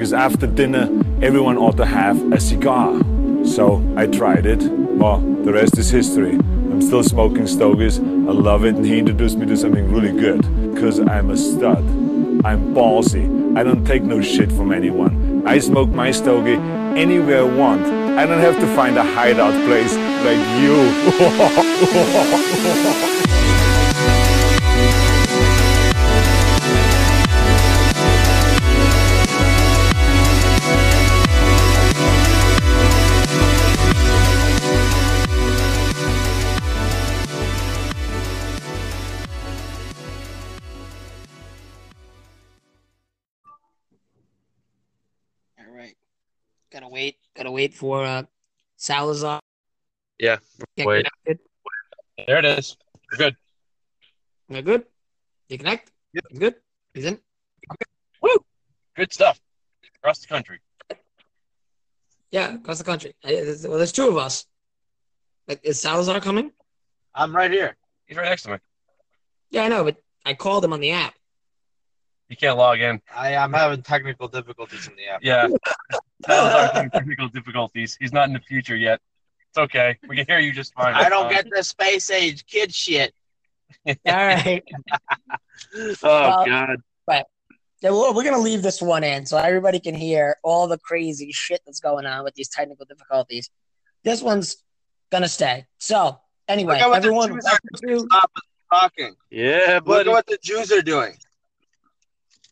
because after dinner, everyone ought to have a cigar. So I tried it. Well, the rest is history. I'm still smoking stogies. I love it, and he introduced me to something really good because I'm a stud. I'm ballsy. I don't take no shit from anyone. I smoke my stogie anywhere I want. I don't have to find a hideout place like you. wait. For uh, Salazar. Yeah. Wait. connected. There it is. We're good. We're good. You connect? Yep. You good? He's in. Okay. Woo! Good stuff. Across the country. Yeah, across the country. Well, there's two of us. Like, is Salazar coming? I'm right here. He's right next to me. Yeah, I know, but I called him on the app. You can't log in. I am having technical difficulties in the app. Yeah. Salazar's uh, having technical difficulties. He's not in the future yet. It's okay. We can hear you just fine. I don't uh, get the space age kid shit. All right. Oh Well- God. Yeah, well, we're gonna leave this one in so everybody can hear all the crazy shit that's going on with these technical difficulties. This one's gonna stay. So anyway, Look at what the everyone, Jews are welcome to- Stop talking. Yeah, Look at what the Jews are doing.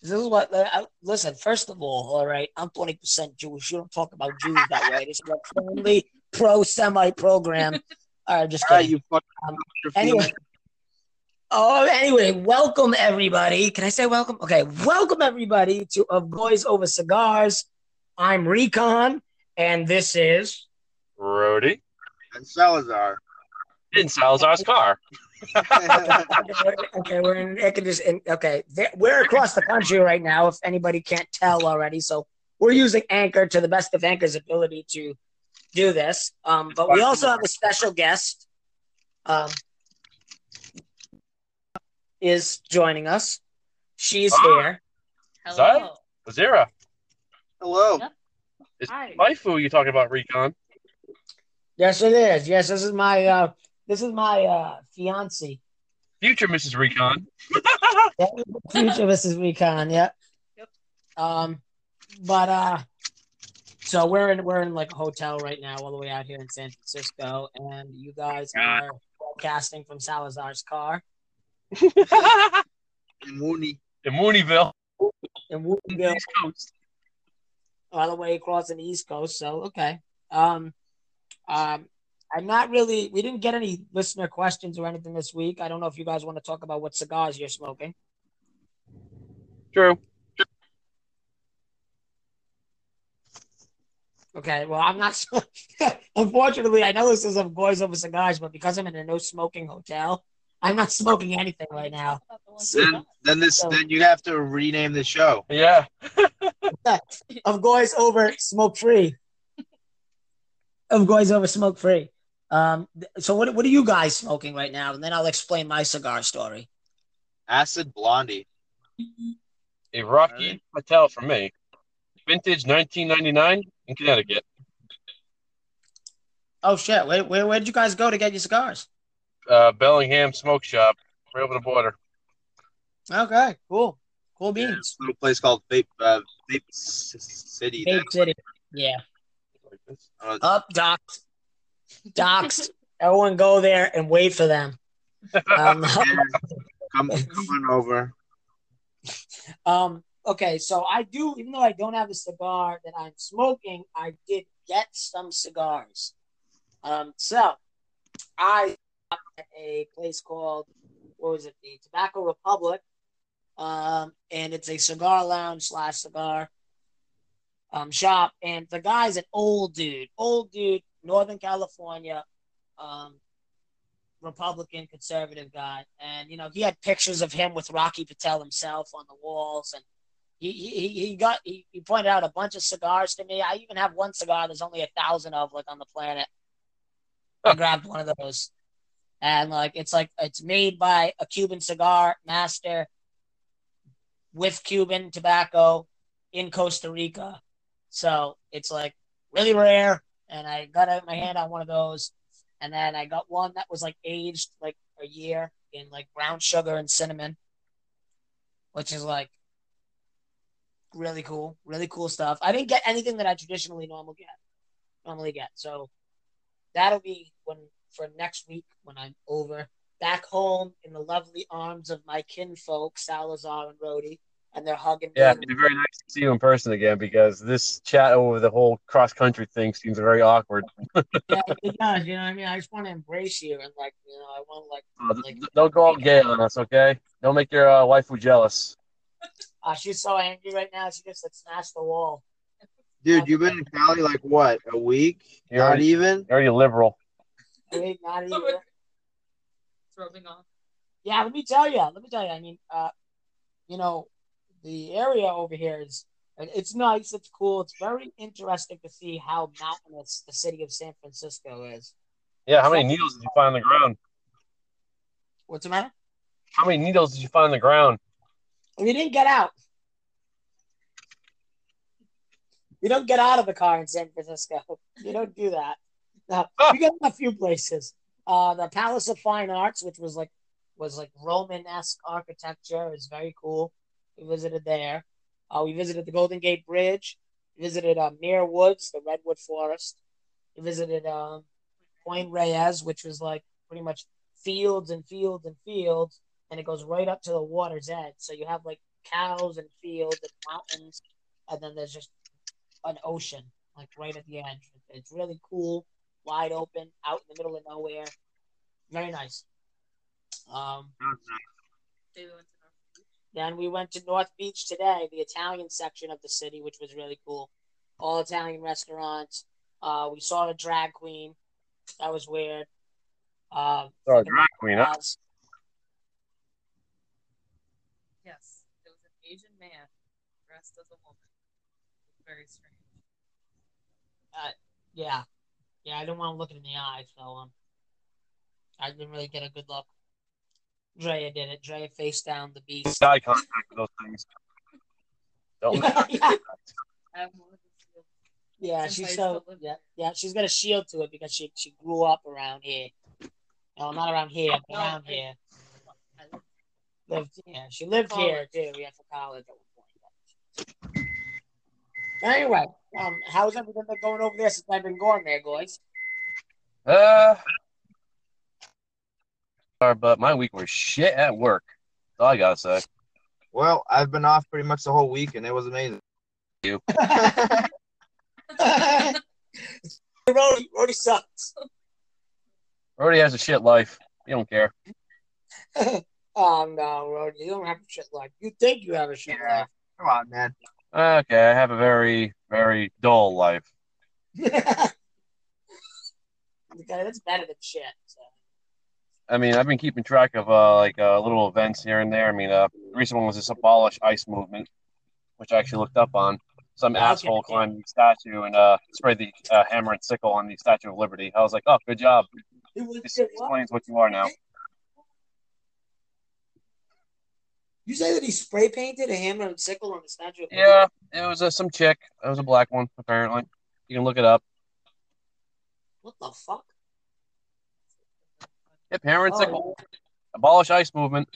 This is what. Uh, listen, first of all, all right, I'm 20 percent Jewish. You don't talk about Jews that way. This is a friendly pro-Semite program. All right, just All right, kidding. you fucking Um, your Anyway. Oh, anyway, welcome everybody. Can I say welcome? Okay, welcome everybody to Of Boys Over Cigars. I'm Recon, and this is. Rody. and Salazar. In Salazar's car. okay, we're in air condition. Okay, we're across the country right now. If anybody can't tell already, so we're using Anchor to the best of Anchor's ability to do this. Um, but we also have a special guest. Um, is joining us. She's Ah. here. Hello. Zara. Hello. Yep. It's Hi. waifu you talking about, Recon. Yes, it is. Yes, this is my uh, this is my uh, fiance. Future Mrs. Recon. Future Mrs. Recon. Yeah. Yep. Um, but uh, so we're in we're in like a hotel right now, all the way out here in San Francisco, and you guys are broadcasting from Salazar's car And Mooney. In Mooneyville. in Mooneyville. East Coast. all the way across the East Coast. So okay. Um, um, I'm not really. We didn't get any listener questions or anything this week. I don't know if you guys want to talk about what cigars you're smoking. True. Okay, well, I'm not. Unfortunately, I know this is of boys over cigars, but because I'm in a no smoking hotel, I'm not smoking anything right now. Then, then this, then you have to rename the show. Yeah. Of boys over smoke free. Of boys over smoke free. Um, so what what are you guys smoking right now? And then I'll explain my cigar story. Acid Blondie. A Rocky Alright. Patel for me. Vintage 1999 in Connecticut. Oh shit! Where where where did you guys go to get your cigars? Uh, Bellingham Smoke Shop. Right over the border. Okay, cool, cool Yeah, beans. a little place called Vape, uh, Vape City. Vape City. Yeah. Like this. Uh, Up docs. Docs. Everyone go there and wait for them. Um, come, come on over. Um, okay, so I do, even though I don't have a cigar that I'm smoking, I did get some cigars. Um, so I at a place called what was it, the Tobacco Republic, um, and it's a cigar lounge slash cigar um shop, and the guy's an old dude, old dude, Northern California, um, Republican conservative guy, and you know he had pictures of him with Rocky Patel himself on the walls, and he he, he got he, he pointed out a bunch of cigars to me. I even have one cigar. There's only a thousand of like on the planet. I grabbed one of those, and like it's like it's made by a Cuban cigar master with Cuban tobacco, in Costa Rica. So it's like really rare. And I got out my hand on one of those. And then I got one that was like aged like a year in like brown sugar and cinnamon, which is like really cool, really cool stuff. I didn't get anything that I traditionally normal get, normally get. So that'll be when for next week when I'm over back home in the lovely arms of my kinfolk Salazar and Rody, and they're hugging Yeah, me. it'd be very nice to see you in person again because this chat over the whole cross country thing seems very awkward. yeah, it does. You know what I mean? I just want to embrace you and like, you know, I want to like, Uh, like Don't go all gay on us, okay? Don't make your uh, waifu jealous. uh, she's so angry right now. She just like smashed the wall. Dude, you've been in Cali like what? A week? You're Not already, even? you're already liberal. Wait, not even. It's rubbing off. Yeah, let me tell you. Let me tell you. I mean, uh, you know, the area over here is it's nice. It's cool. It's very interesting to see how mountainous the city of San Francisco is. Yeah, how many needles did you find on the ground? What's the matter? How many needles did you find on the ground? We didn't get out. You don't get out of the car in San Francisco. You don't do that. Uh, we got a few places. Uh, the Palace of Fine Arts, which was like was like Roman esque architecture, is very cool. We visited there. Uh, we visited the Golden Gate Bridge. We visited uh, Muir Woods, the redwood forest. We visited um, Point Reyes, which was like pretty much fields and fields and fields, and it goes right up to the water's edge. So you have like cows and fields and mountains, and then there's just an ocean like right at the edge. It's really cool, wide open, out in the middle of nowhere. Very nice. Um, then we went to North Beach today, the Italian section of the city, which was really cool. All Italian restaurants. Uh, we saw a drag queen. That was weird. Uh, Sorry, drag queen, huh? Yes, it was an Asian man dressed as a woman. It very strange. Yeah, yeah. I didn't want to look it in the eyes, so um, I didn't really get a good look. Drea did it. Drea faced down the beast. Eye contact with those things. Don't yeah, I have more to see. yeah, she's used so to yeah, yeah. She's got a shield to it because she she grew up around here. No, not around here, but No, around I- here. I Lived, yeah, she lived here too. Yeah, for college at one point. Anyway, um, how's everything been going over there since I've been going there, guys? Uh, sorry, but my week was shit at work. That's all I gotta say. Well, I've been off pretty much the whole week and it was amazing. You. Rody, Rody sucks. Rody has a shit life. You don't care. oh no, Rody, you don't have a shit life. You think you have a shit Yeah. Come on, man. Okay, I have a very, very dull life. life. okay, that's better than shit. So. I mean, I've been keeping track of uh, like uh, little events here and there. I mean, uh, the recent one was this abolish ICE movement, which I actually looked up on. Some Okay. asshole climbed the statue and uh, sprayed the uh, hammer and sickle on the Statue of Liberty. I was like, oh, good job. This explains what you are now. You say that he spray painted a hammer and sickle on the statue of Liberty? Yeah, it was uh, some chick. It was a black one, apparently. You can look it up. What the fuck? Yep, hammer and Oh. Abolish ICE movement.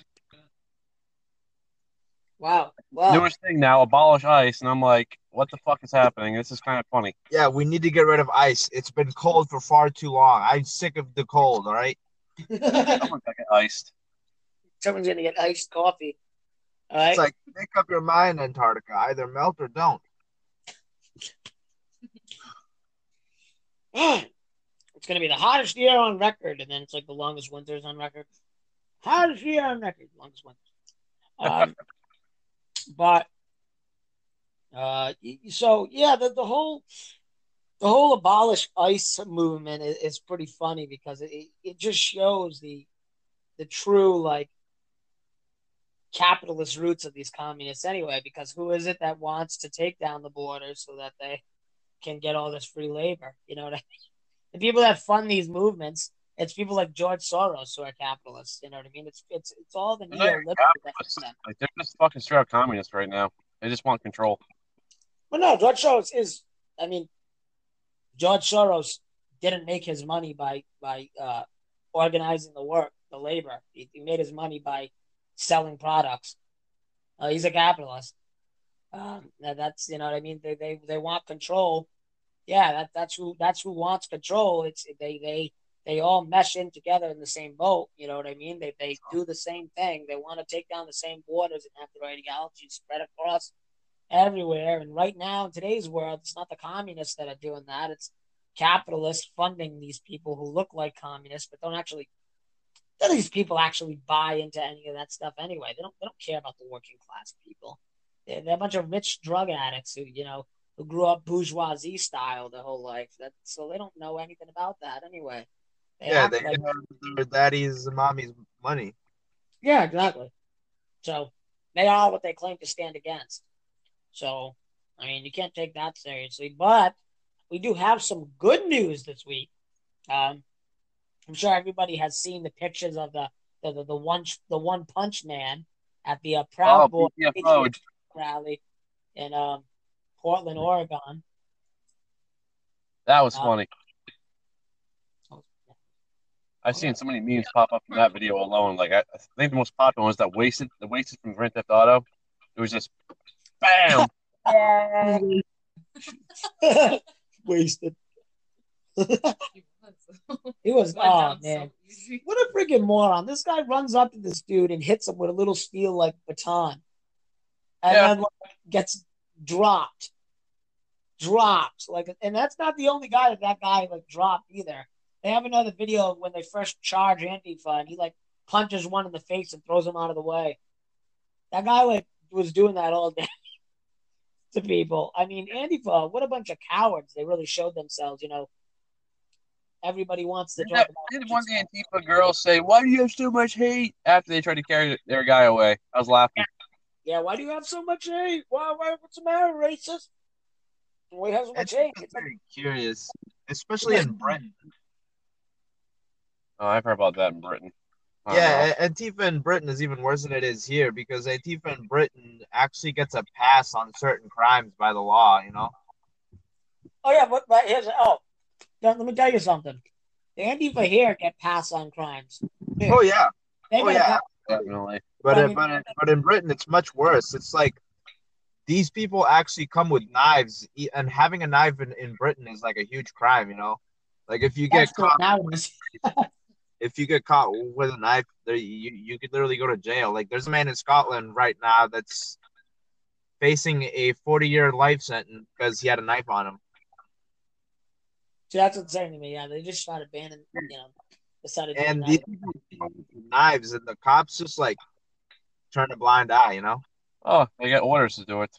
wow. Wow. Newest thing now, abolish ICE. And I'm like, what the fuck is happening? This is kind of funny. Yeah, we need to get rid of ice. It's been cold for far too long. I'm sick of the cold, all right? Someone got iced. Someone's gonna get iced coffee. All right. It's like, make up your mind, Antarctica. Either melt or don't. it's gonna be the hottest year on record, and then it's like the longest winters on record. Hottest year on record, longest winters. Um, but uh, so yeah, the, the whole the whole abolish ICE movement is, is pretty funny because it it just shows the the true like capitalist roots of these communists anyway. Because who is it that wants to take down the borders so that they can get all this free labor? You know what I mean? The people that fund these movements, it's people like George Soros who are capitalists. You know what I mean? It's it's it's all the They're neoliberals. that capitalists. do that. Like they're just fucking straight up communists right now. They just want control. Well, no, George Soros is. I mean, George Soros didn't make his money by by uh, organizing the work, the labor. He, he made his money by selling products. Uh, he's a capitalist. Um, that's you know what I mean. They they they want control. Yeah, that that's who that's who wants control. It's they they they all mesh in together in the same boat. You know what I mean? They they do the same thing. They want to take down the same borders and have their ideology spread across everywhere. And right now in today's world, it's not the communists that are doing that. It's capitalists funding these people who look like communists but don't actually. None of these people actually buy into any of that stuff anyway. They don't. They don't care about the working class people. They're, they're a bunch of rich drug addicts who you know grew up bourgeoisie style their whole life. That so they don't know anything about that anyway. They Yeah, they like- have their daddy's and mommy's money. Yeah, exactly. So they are what they claim to stand against. So, I mean, you can't take that seriously. But we do have some good news this week. Um, I'm sure everybody has seen the pictures of the the, the, the one the one punch man at the uh, Proud Oh, Boy. Patriots rally and um, Portland, Oregon. That was Uh, funny. I've seen so many memes pop up from that video alone. Like I, I think the most popular was that wasted, the wasted from Grand Theft Auto. It was just, bam. Wasted. He was. He was Went oh down so man. What a freaking moron. This guy runs up to this dude and hits him with a little steel like baton. And Yeah. then like, gets dropped. Dropped. Like and that's not the only guy that that guy like dropped either. They have another video of when they first charge Antifa and he like punches one in the face and throws him out of the way. That guy like was doing that all day to people. I mean, Antifa, what a bunch of cowards. They really showed themselves, you know. Everybody wants to Did talk that- about Did one of the Antifa girls say, "Why do you have so much hate?" After they tried to carry their guy away, I was laughing. Yeah, why do you have so much hate? Why, why what's the matter, racist? Why have so much hate? It's very curious, especially in Britain. Oh, I've heard about that in Britain. I don't know. Yeah, Antifa in Britain is even worse than it is here because Antifa in Britain actually gets a pass on certain crimes by the law. You know. oh yeah, but, but here's oh, let let me tell you something. The Antifa here get pass on crimes. Oh yeah, They oh get yeah. pass- definitely. But I mean- but in, but in Britain it's much worse. It's like these people actually come with knives, and having a knife in, in Britain is like a huge crime. You know, like if you get That's what caught if you get caught with a knife, you you could literally go to jail. Like there's a man in Scotland right now that's facing a 40 year life sentence because he had a knife on him. See, that's what's saying to me. Yeah, they just started banning, you know, decided to And do these that. people with knives, and the cops just like turn a blind eye. You know. Oh, they got orders to do it.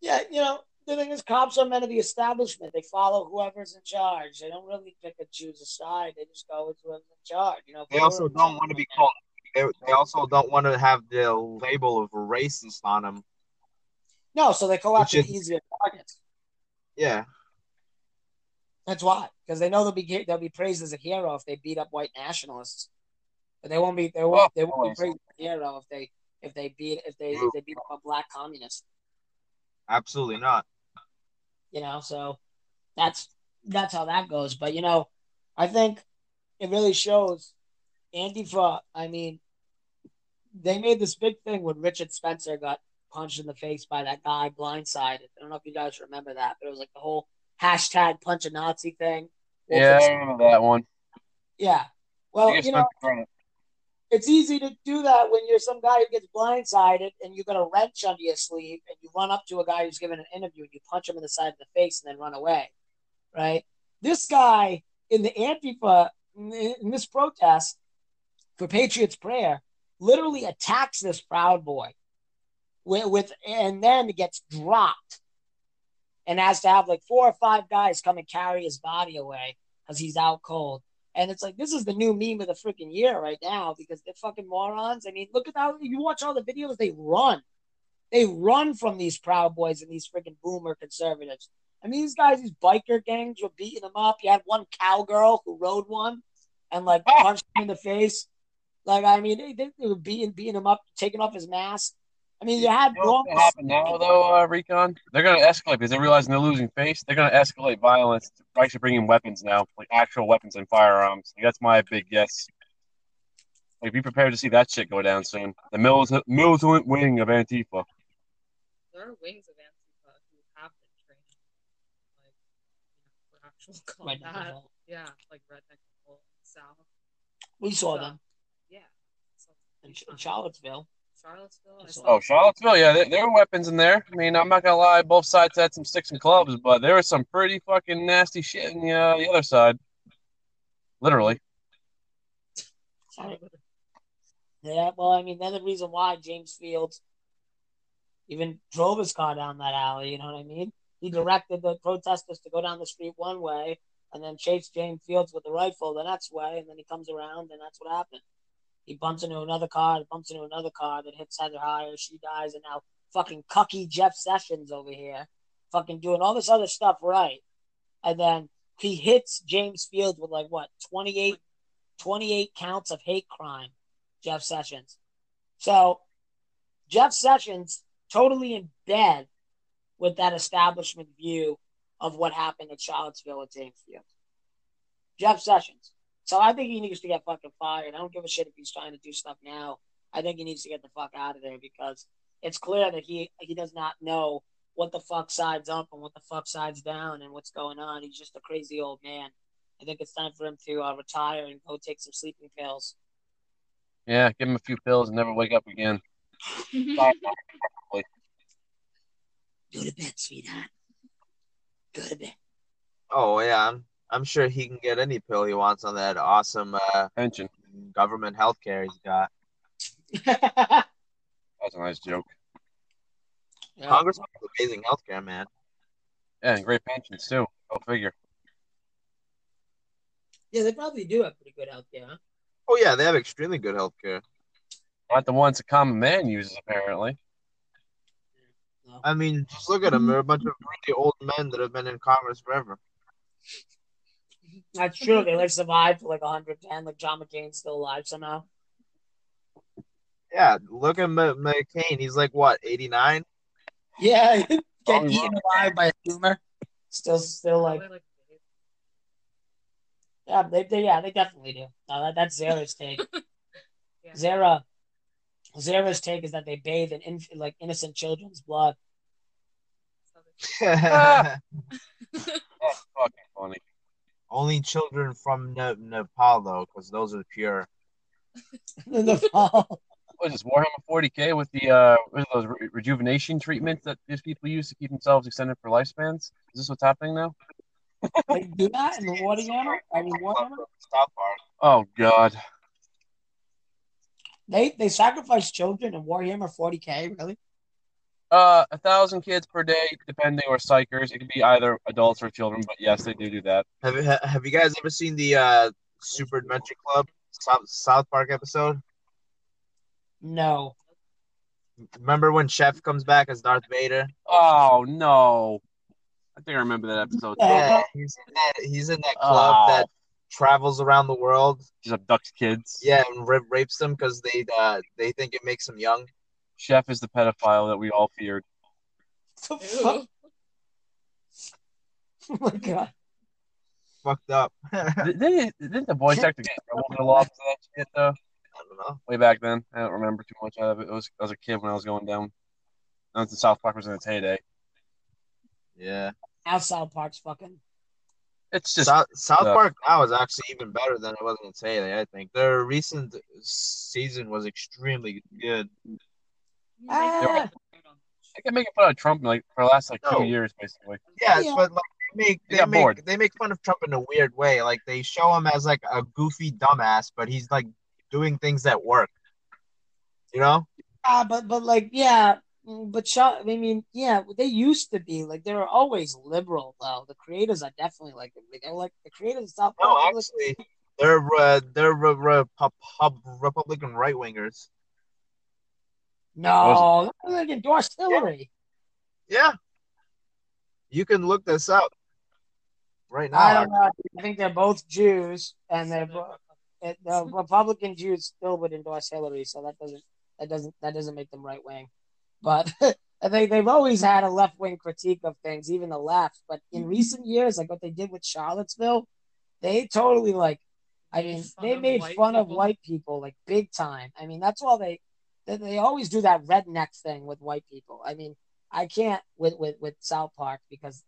Yeah, you know, the thing is, cops are men of the establishment. They follow whoever's in charge. They don't really pick and choose a side. They just go with whoever's in charge. You know, They also don't want to be called. They, they also don't want to have the label of racist on them. No, so they go after is- easier targets. Yeah. That's why, because they know they'll be they'll be praised as a hero if they beat up white nationalists, but they won't be they won't oh, they won't be praised as a hero if they if they beat if they if they beat up a black communist. Absolutely not. You know, so that's that's how that goes. But you know, I think it really shows Antifa. I mean, they made this big thing when Richard Spencer got punched in the face by that guy blindsided. I don't know if you guys remember that, but it was like the whole hashtag punch a Nazi thing. Wolf Yeah, I remember that one. yeah. Well, you know, Spencer- it's easy to do that when you're some guy who gets blindsided and you got a wrench under your sleeve and you run up to a guy who's giving an interview and you punch him in the side of the face and then run away, right? This guy in the Antifa in this protest for Patriots Prayer literally attacks this Proud Boy with, with and then gets dropped and has to have like four or five guys come and carry his body away because he's out cold. And it's like this is the new meme of the freaking year right now because they're fucking morons. I mean, look at how you watch all the videos. They run, they run from these Proud Boys and these freaking boomer conservatives. I mean, these guys, these biker gangs were beating them up. You had one cowgirl who rode one and like ah. punched him in the face. Like, I mean, they, they, they were beating beating him up, taking off his mask. I mean, you had You know what's gonna happen now, though, uh, Recon? They're gonna escalate because they're realizing they're losing face. They're gonna escalate violence. They're actually bringing weapons now, like actual weapons and firearms. Like, that's my big guess. Like, be prepared to see that shit go down soon. The militant, militant wing of Antifa. There are wings of Antifa who have been trained, like, for actual combat. Yeah, like Redneck Revolt in South. we saw So, them Yeah. So, in, in Charlottesville. Charlottesville. I I saw Oh, Charlottesville, yeah, there, there were weapons in there. I mean, I'm not gonna lie, both sides had some sticks and clubs, but there was some pretty fucking nasty shit in the, uh, the other side. Literally. Yeah, well, I mean, they're the reason why James Fields even drove his car down that alley. You know what I mean? He directed the protesters to go down the street one way and then chase James Fields with the rifle the next way, and then he comes around, and that's what happened. He bumps into another car, bumps into another car that hits Heather Heyer, she dies, and now fucking cucky Jeff Sessions over here, fucking doing all this other stuff right. And then he hits James Fields with like what, 28, 28 counts of hate crime. Jeff Sessions. So Jeff Sessions totally in bed with that establishment view of what happened at Charlottesville at James Field. Jeff Sessions. So I think he needs to get fucking fired. I don't give a shit if he's trying to do stuff now. I think he needs to get the fuck out of there because it's clear that he he does not know what the fuck side's up and what the fuck side's down and what's going on. He's just a crazy old man. I think it's time for him to uh, retire and go take some sleeping pills. Yeah, give him a few pills and never wake up again. Go to bed, sweetheart. Go to bed. Oh yeah, I'm I'm sure he can get any pill he wants on that awesome uh, Pension. government health care he's got. That's a nice joke. Yeah. Congress has amazing health care, man. Yeah, and great pensions too. Go figure. yeah, they probably do have pretty good health care. Huh? Oh yeah, they have extremely good health care. Not the ones a common man uses, apparently. No. I mean, just look at them. They're a bunch of really old men that have been in Congress forever. That's true. They like survived for like 110. Like John McCain's still alive somehow. Yeah, look at M- McCain. He's like what, 89? Yeah, get Oh, eaten alive by a tumor. Still, still like yeah, they, they yeah, they definitely do. No, that, that's Zara's take. Yeah. Zara, Zara's take is that they bathe in inf- like innocent children's blood. Ah! That's fucking funny. Only children from Ne- Nepal though, because those are pure. In the. What is this, Warhammer 40k with the uh, what are those re- rejuvenation treatments that these people use to keep themselves extended for lifespans? Is this what's happening now? They do that in the Warhammer. I mean, Warhammer. South Park. Oh God. They they sacrifice children in Warhammer 40k. Really? Uh, a thousand kids per day, depending, or psykers. It could be either adults or children, but yes, they do do that. Have you Have you guys ever seen the uh, Super Adventure Club South South Park episode? No. Remember when Chef comes back as Darth Vader? Oh no. I think I remember that episode. Yeah. Yeah, he's in that. He's in that club Oh. that travels around the world. Just abducts kids. Yeah, and ra- rapes them because they uh, they think it makes them young. Chef is the pedophile that we all feared. The fuck? Oh my god. Fucked up. Did- Didn't, didn't the voice actor get in trouble for the law for that shit though? I don't know. Way back then, I don't remember too much out of it. It was I was a kid when I was going down. I was the South Park was in its heyday. Yeah. Now South Park's fucking. It's just South, South uh, Park now is actually even better than it was in its heyday. I think their recent season was extremely good. Ah, I can make it fun of Trump like for the last like two years basically. Yes, Yeah. but like they make They they, make bored. they make fun of Trump in a weird way. Like they show him as like a goofy dumbass, but he's like doing things that work. You know? ah, but but like yeah, but Shaw, I mean yeah, they used to be like they were always liberal though. The creators are definitely like they're like the creators of South No, actually, they're uh, they're re- re- pub- pub- Republican right wingers. No, they like endorsed Hillary. Yeah, you can look this up right now. I don't know. I think they're both Jews, and they're bo- the Republican Jews still would endorse Hillary, so that doesn't that doesn't that doesn't make them right wing. but I think they've always had a left wing critique of things, even the left. But in recent years, like what they did with Charlottesville, they totally like. I mean, they made fun of white people like big time. I mean, that's all they. They, always do that redneck thing with white people. I mean, I can't with with with South Park because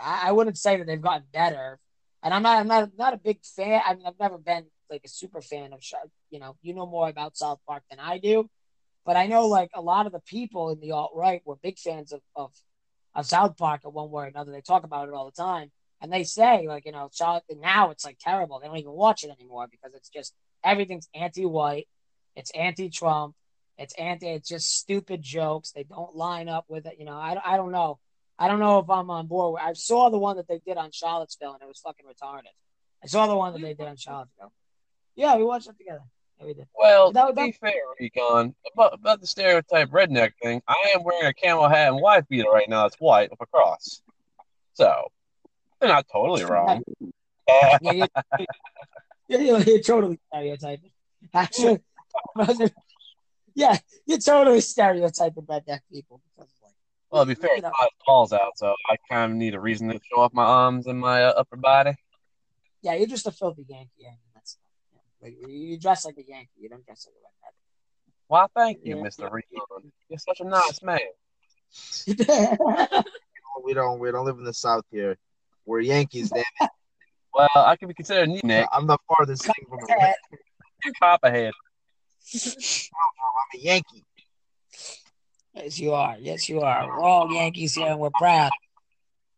I, I wouldn't say that they've gotten better. And I'm not I'm not not a big fan. I mean, I've never been like a super fan of. You know, you know more about South Park than I do. But I know like a lot of the people in the alt right were big fans of, of of South Park at one way or another. They talk about it all the time. And they say, like, you know, now it's like terrible. They don't even watch it anymore because it's just everything's anti white, it's anti Trump, it's anti it's just stupid jokes. They don't line up with it. You know, I, I don't know. I don't know if I'm on board. I saw the one that they did on Charlottesville and it was fucking retarded. I saw the one that they did on Charlottesville. Yeah, we watched it together. Yeah, we did. Well, That- to that- be fair, Recon, about, about the stereotype redneck thing, I am wearing a camel hat and wife beater right now that's white with a cross. So, they're not totally wrong. Yeah, you're, you're, you're, you're totally stereotyping. Actually, yeah, you're totally stereotyping redneck people. Because, like, Well, to be fair, you know, not balls out, so I kind of need a reason to show off my arms and my uh, upper body. yeah, you're just a filthy Yankee. I that's you, like, you dress like a Yankee. You don't dress like a redneck. Why, thank you, Yeah. Mr. Recon. You're such a nice man. like a redneck. We don't we don't live in the South here. We're Yankees, damn it. Well, I can be considered neat, Nick. I'm the farthest thing from a Red Copperhead. I'm a Yankee. yes, you are. Yes, you are. We're all Yankees here, and we're proud.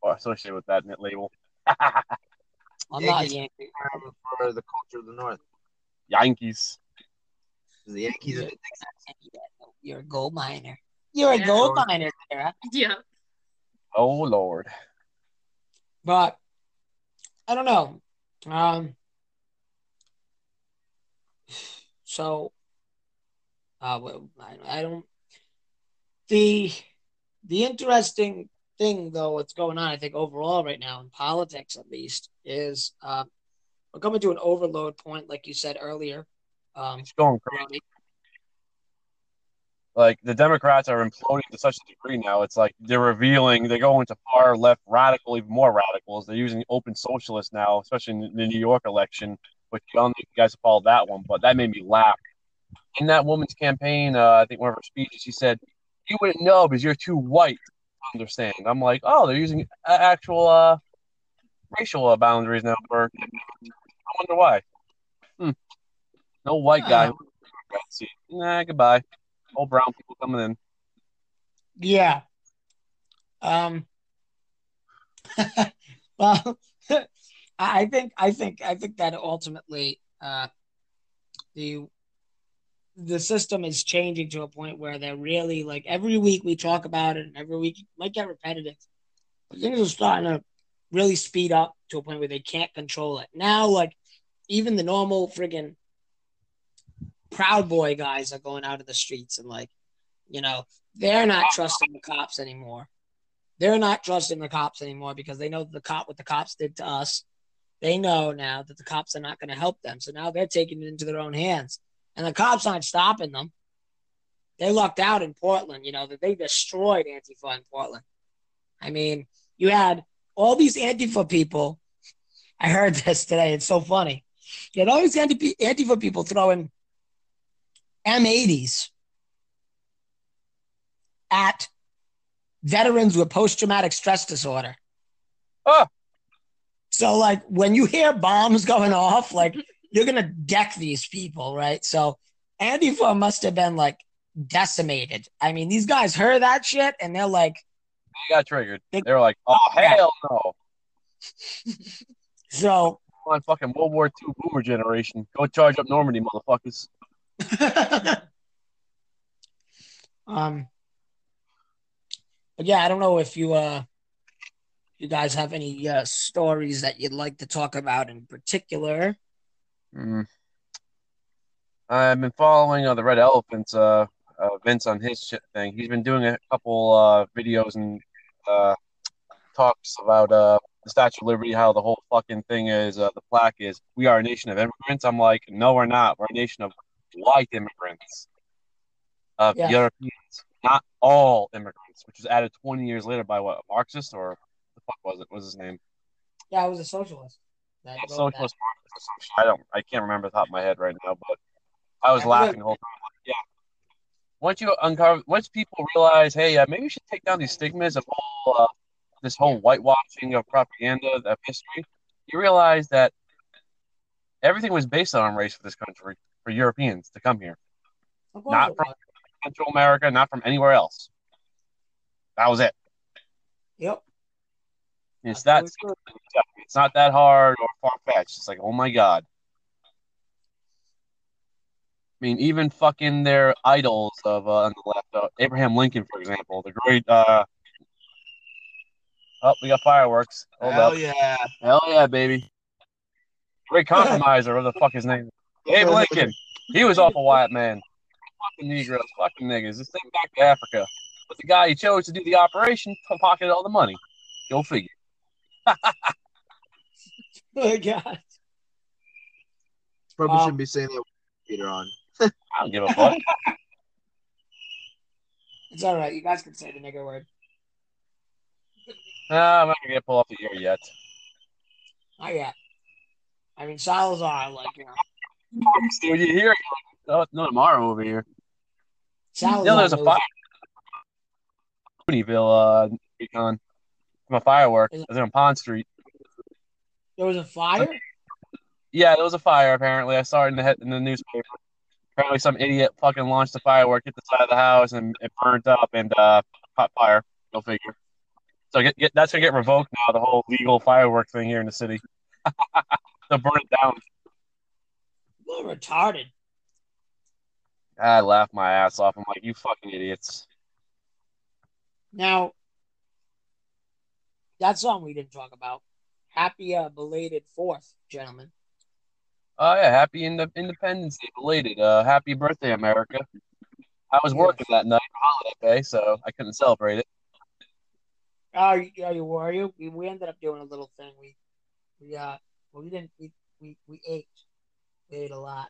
Or associated with that label. I'm not a Yankee. I'm for the culture of the North. Yankees. The Yankees are the You're a gold miner. You're a Yeah. gold miner, Sarah. Yeah. Oh, Lord. But I don't know. Um, so uh, well, I, I don't. The the interesting thing, though, what's going on, I think overall right now in politics, at least, is uh, we're coming to an overload point, like you said earlier. Um, It's going crazy. Like, the Democrats are imploding to such a degree now. It's like they're revealing, they're going to far left radical, even more radicals. They're using open socialists now, especially in the New York election, which I don't if you guys followed that one, but that made me laugh. In that woman's campaign, uh, I think one of her speeches, she said, You wouldn't know because you're too white to understand. I'm like, Oh, they're using actual uh, racial uh, boundaries now for. I wonder why. Hmm. No white guy. See, nah, goodbye. All brown people coming in. Yeah. Um. well, I I think I think I think that ultimately, uh, the the system is changing to a point where they're really like every week we talk about it, and every week it might get repetitive. But things are starting to really speed up to a point where they can't control it. Now, like even the normal friggin' Proud Boy guys are going out of the streets and like, you know, they're not trusting the cops anymore. They're not trusting the cops anymore because they know the cop what the cops did to us. They know now that the cops are not going to help them. So now they're taking it into their own hands. And the cops aren't stopping them. They lucked out in Portland, you know, that they destroyed Antifa in Portland. I mean, you had all these Antifa people. I heard this today. It's so funny. You had all these Antifa Antifa people throwing M80s at veterans with post traumatic stress disorder. Oh. So, like, when you hear bombs going off, like, you're going to deck these people, right? So, Andy Antifa must have been like decimated. I mean, these guys heard that shit and they're like, They got triggered. They- They were like, "Oh hell no!" so, on, fucking World War II boomer generation. Go charge up Normandy, motherfuckers. um, but yeah, I don't know if you, uh, you guys have any uh, stories that you'd like to talk about in particular. Mm. I've been following uh, the Red Elephants, uh, uh, Vince on his shit thing. He's been doing a couple uh, videos and uh, talks about uh, the Statue of Liberty, how the whole fucking thing is. Uh, the plaque is, "We are a nation of immigrants." I'm like, no, we're not. We're a nation of white immigrants, of Yeah. Europeans. not all immigrants, which was added 20 years later by what, a Marxist or the fuck was it? What was his name? Yeah, I was a socialist. That wrote that. socialist Marxist or some shit. I don't, I can't remember the top of my head right now, but I was I laughing the whole time. Yeah. Once you uncover, once people realize, hey, uh, maybe we should take down these stigmas of all uh, this whole whitewashing of propaganda of history, you realize that everything was based on race for this country for Europeans to come here. Not from- Central America, not from anywhere else. That was it. Yep. It's that. It's not that hard or far fetched. It's like, oh my god. I mean, even fucking their idols of uh, on the left, uh, Abraham Lincoln, for example, the great. Uh... Oh, we got fireworks. Hold Hell up. yeah. Hell yeah, baby. Great compromiser. what the fuck his name? Abe Lincoln. He was awful white man. Fucking Negroes, fucking niggas. This thing back to Africa. But the guy he chose to do the operation pocketed all the money. Go figure. Oh my god. Probably Um, shouldn't be saying that Peter on. I don't give a fuck. It's all right. You guys can say the nigger word. nah, I'm not gonna get pulled off the ear yet. Not yet. I mean, Salazar, like you know, Dude, you hear it? No, no tomorrow over here. Salazar. Yeah, there's a fire. Ponyville, uh, recon. From a firework. I was on Pond Street. There was a fire. Yeah, there was a fire. Apparently, I saw it in the in the newspaper. Apparently, some idiot fucking launched a firework at the side of the house and it burnt up and uh, caught fire. Go figure. So get, get, that's gonna get revoked now. The whole legal firework thing here in the city. They'll burn it down. You're retarded. I laughed my ass off. I'm like, you fucking idiots. Now, that song we didn't talk about. Happy uh, belated Fourth, gentlemen. Oh yeah, happy Inde- Independence Day, belated. Uh, happy birthday, America. I was working that night holiday pay, so I couldn't celebrate it. Oh, you, oh, you were you? We, we ended up doing a little thing. We we uh, well, we didn't. We we, we ate. We ate a lot.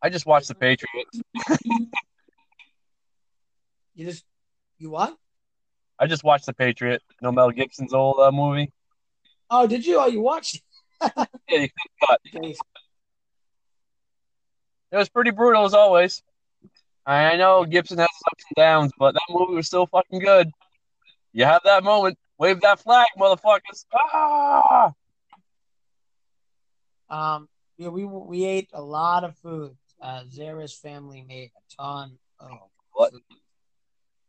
I just watched the Patriots. You just you what? I just watched the Patriot. No Mel Gibson's old uh, movie. Oh, did you? Oh, you watched? Yeah, you cut. it? It was pretty brutal as always. I know Gibson has ups and downs, but that movie was still fucking good. You have that moment, wave that flag, motherfuckers! Ah! Um, yeah, we we ate a lot of food. Uh, Zara's family made a ton of Glutton.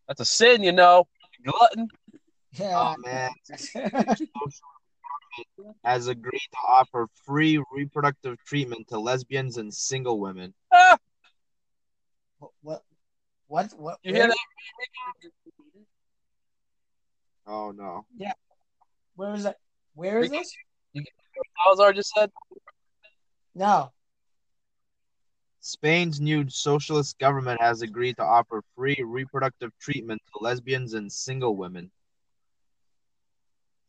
That's a sin, you know. Glutton. Yeah. Oh man, has agreed to offer free reproductive treatment to lesbians and single women. Ah! what? What? What? You hear that? Oh no. Yeah. Where is it? Where is this? Salazar just said. No. Spain's new socialist government has agreed to offer free reproductive treatment to lesbians and single women.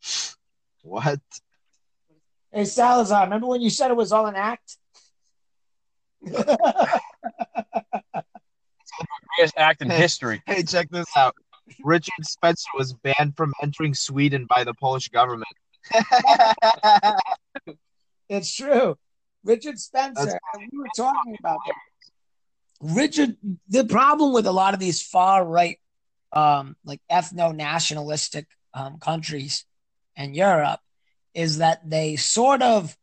What? Hey Salazar, remember when you said it was all an act? It's the Greatest act in history. Hey, check this out. Richard Spencer was banned from entering Sweden by the Polish government. it's true. Richard Spencer, and we were talking about that. Richard, the problem with a lot of these far right, um, like ethno nationalistic um, countries and Europe is that they sort of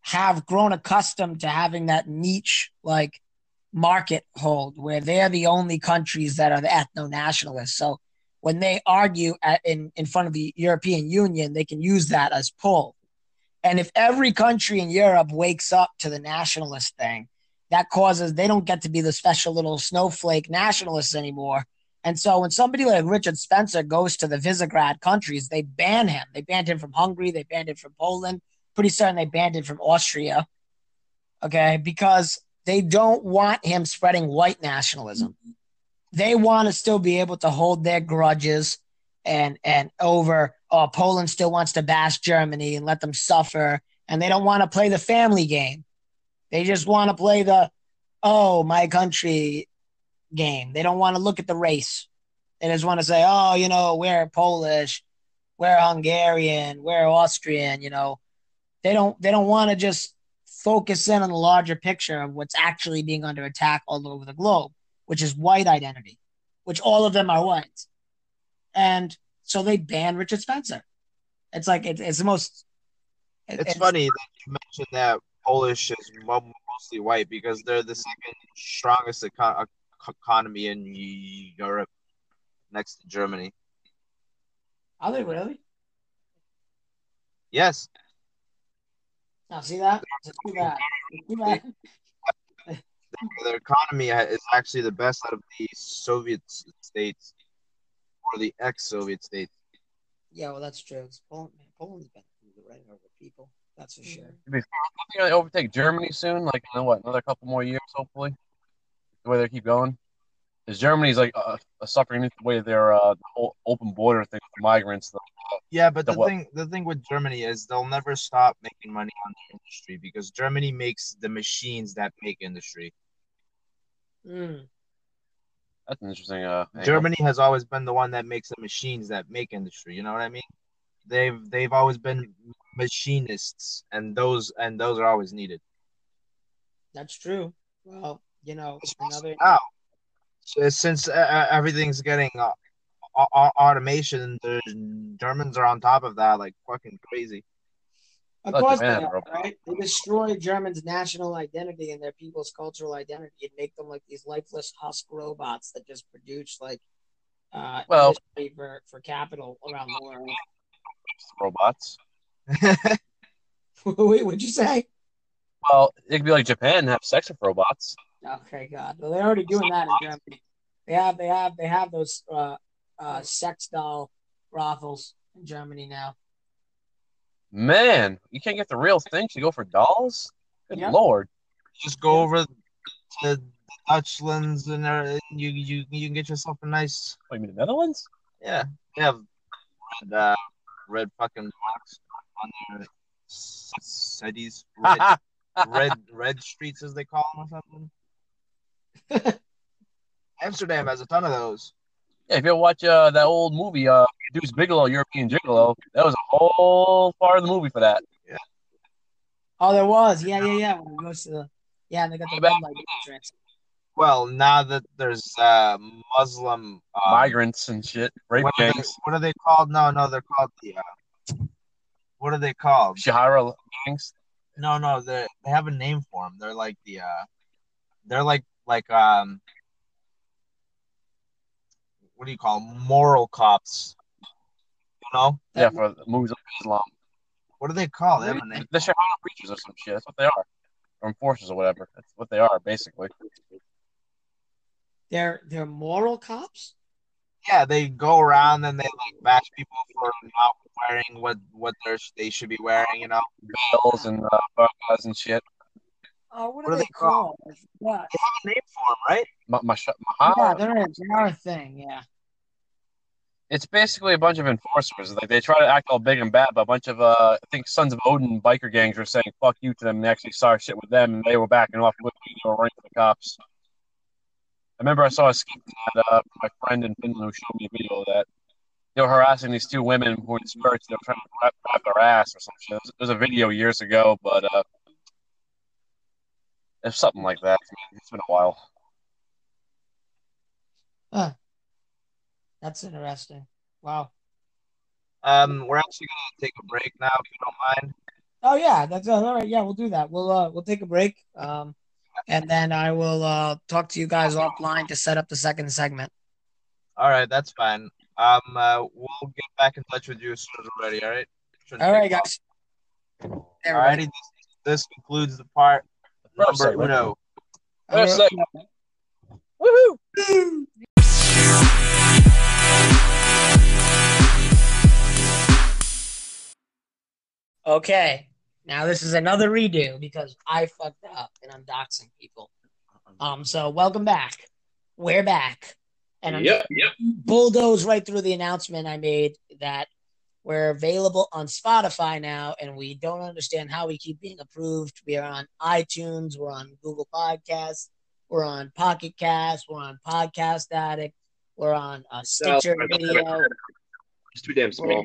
have grown accustomed to having that niche like market hold where they're the only countries that are the ethno nationalists. So when they argue at, in, in front of the European Union, they can use that as pull. And if every country in Europe wakes up to the nationalist thing, that causes they don't get to be the special little snowflake nationalists anymore. And so when somebody like Richard Spencer goes to the Visegrad countries, they ban him. They banned him from Hungary, they banned him from Poland. Pretty certain they banned him from Austria. Okay, because they don't want him spreading white nationalism. They want to still be able to hold their grudges and and over oh Poland still wants to bash Germany and let them suffer and they don't want to play the family game. They just want to play the oh my country game. They don't want to look at the race. They just want to say, oh, you know, we're Polish, we're Hungarian, we're Austrian. You know, they don't they don't want to just focus in on the larger picture of what's actually being under attack all over the globe, which is white identity, which all of them are white. And so they banned Richard Spencer. It's like it, it's the most. it- It's funny that you mentioned that Polish is mostly white because they're the second strongest eco- economy in Europe, next to Germany. Are they really? Yes, Now see that? It's too bad. It's too bad. their economy is actually the best out of the Soviet states or the ex-Soviet states. Yeah, well, that's true. It's Poland, man, Poland's been through the right over people. That's for sure. I think they overtake Germany soon. Like, you know what? Another couple more years, hopefully. The way they keep going, because Germany's like uh, suffering the way their uh, whole open border thing with the migrants. The, Yeah, but The the thing the thing with Germany is they'll never stop making money on their industry because Germany makes the machines that make industry. Mm. That's an interesting. Uh, angle. Germany has always been the one that makes the machines that make industry. You know what I mean? They've they've always been machinists, and those and those are always needed. That's true. Well, you know, another. Now, so since uh, uh, everything's getting uh, au- au- automation, the Germans are on top of that like fucking crazy. Of Oh, course, they are, right? They destroy Germans' national identity and their people's cultural identity and make them like these lifeless husk robots that just produce like uh Well- for for capital around the world. robots. Wait, what'd you say? Well, it could be like Japan have sex with robots. Okay, God. Well, they're already doing that in Germany. They have, they have, they have those uh, uh, sex doll brothels in Germany now. Man, you can't get the real thing. You go for dolls. Good Yep. lord. Just go over to the Dutchlands and there, you you you can get yourself a nice What, you mean the Netherlands? yeah. They have red uh, red fucking box on their cities, red red red streets as they call them or something. Amsterdam has a ton of those. Yeah, if you ever watch uh, that old movie, uh, Deuce Bigalow, European Gigolo, that was a whole part of the movie for that. Yeah. Oh, there was. Yeah, yeah, yeah. When it goes to the, yeah, and they got the red light districts. Well, now that there's uh, Muslim um, Migrants and shit, rape what, are they, gangs, what are they called? No, no, they're called the. Uh, what are they called? Shahara gangs. No, no, they they have a name for them. They're like the. Uh, they're like like um. What do you call 'em? moral cops? You know Yeah, for the movies of Islam. what do they called? They have. The Shahara preachers or some shit. That's what they are. Or enforcers or whatever. That's what they are, basically. They're they're moral cops. Yeah, they go around and they like bash people for not wearing what what they they should be wearing. You know, Bells and uh, burqas and shit. Oh, what, What are are they they called? called? I they have a name for them, right? Ma- Masha- Yeah, Maha- there is. They are a thing. Yeah. It's basically a bunch of enforcers. Like they try to act all big and bad, but a bunch of uh, I think Sons of Odin biker gangs were saying "fuck you" to them. And they actually started shit with them, and they were backing off. With they were running for the cops. I remember I saw a skit that uh, my friend in Finland who showed me a video of that they were harassing these two women who were in skirts. They were trying to wrap, wrap their ass or something. It was, was a video years ago, but uh, it's something like that. It's been a while. That's interesting. Wow. Um, we're actually gonna take a break now, if you don't mind. Oh yeah, that's all right. Yeah, we'll do that. We'll uh we'll take a break. Um and then I will uh talk to you guys offline to set up the second segment. All right, that's fine. Um, uh, we'll get back in touch with you as soon as we're ready. All right. Shouldn't All right, guys. All righty. This, this concludes the part number segment. uno. First segment. Woohoo! Okay. Now this is another redo because I fucked up and I'm doxing people. Um, so welcome back. We're back. And I'm Yep, yep. bulldoze right through the announcement I made that we're available on Spotify now, and we don't understand how we keep being approved. We are on iTunes, we're on Google Podcasts, We're on Pocket Cast. We're on Podcast Addict. We're on uh, Stitcher Video. It's too damn small.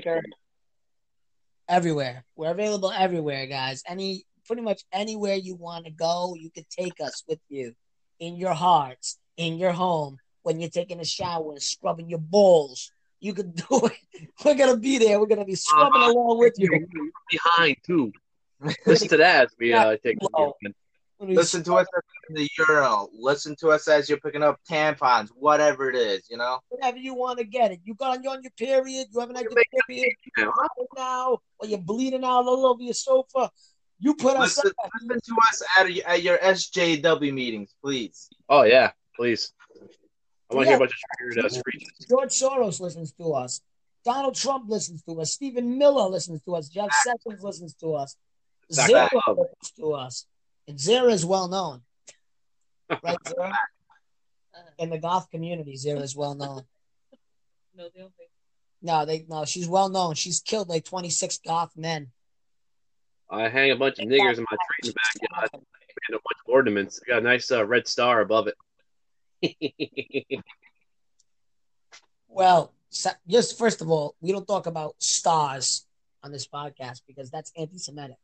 Everywhere. We're available everywhere, guys. Any pretty much anywhere you want to go, you could take us with you. In your hearts, in your home, when you're taking a shower and scrubbing your balls. You could do it. We're gonna be there. We're gonna be scrubbing Uh-huh. along with you. Behind too. Listen to that as we uh, take. Listen to us in the urinal. Listen to us as you're picking up tampons, whatever it is, you know? whatever you want to get it. You got you're on your period. You haven't had your period now. right now, or you're bleeding out all over your sofa. You put us Listen, up. listen to us at, at your SJW meetings, please. Oh yeah, please. I want to hear a bunch of triggered screeches. George Soros listens to us. Donald Trump listens to us. Stephen Miller listens to us. Jeff ah. Sessions listens to us. Zach Zara Love. listens to us. And Zara is well known. Right, Zara? In the goth community, Zara is well known. No, they don't think. No, they no, she's well known. She's killed like 26 goth men. I hang a bunch of niggers in my tree in the backyard and a bunch of ornaments. I got a nice uh, red star above it. Well, so- just first of all, we don't talk about stars on this podcast because that's anti-Semitic.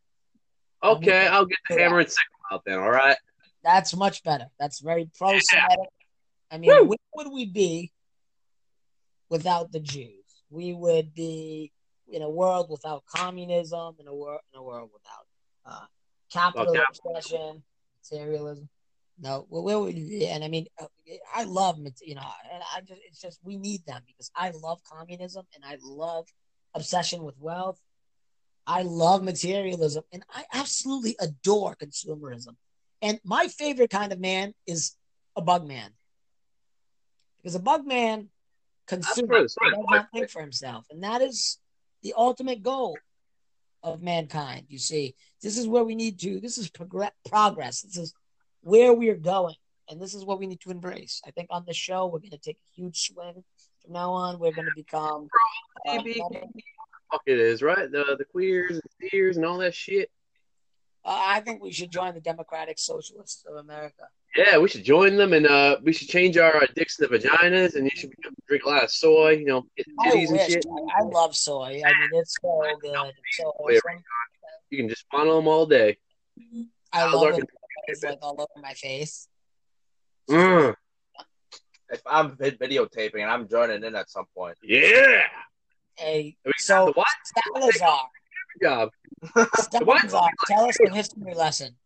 Okay, I'll get the hammer and sickle out then. All right. That's much better. That's very pro-Semitic. I mean, Woo! where would we be without the Jews? We would be in a world without communism, in a world in a world without uh, capital obsession, materialism. No, well, where would we be? And I mean, uh, I love you know, and I just it's just we need them because I love communism and I love obsession with wealth. I love materialism and I absolutely adore consumerism. And my favorite kind of man is a bug man. Because a bug man consumes, for the does not think for himself. And that is the ultimate goal of mankind. You see, this is where we need to, this is progress, progress. This is where we are going. And this is what we need to embrace. I think on the show, we're going to take a huge swing. From now on, we're going to become. uh, Maybe. Fuck it is right. The the queers and steers and all that shit. uh, I think we should join the Democratic Socialists of America. Yeah, we should join them and uh, we should change our uh, dicks to vaginas and you should drink a lot of soy. You know, get I titties and shit. I, I love soy. I mean, it's so good. It's so awesome. You can just fondle them all day. I How's love our- it. It's like all over my face. Mm, If I'm videotaping and I'm joining in at some point. yeah. Hey, We so the what? Salazar, Good job. Salazar, tell us a history lesson.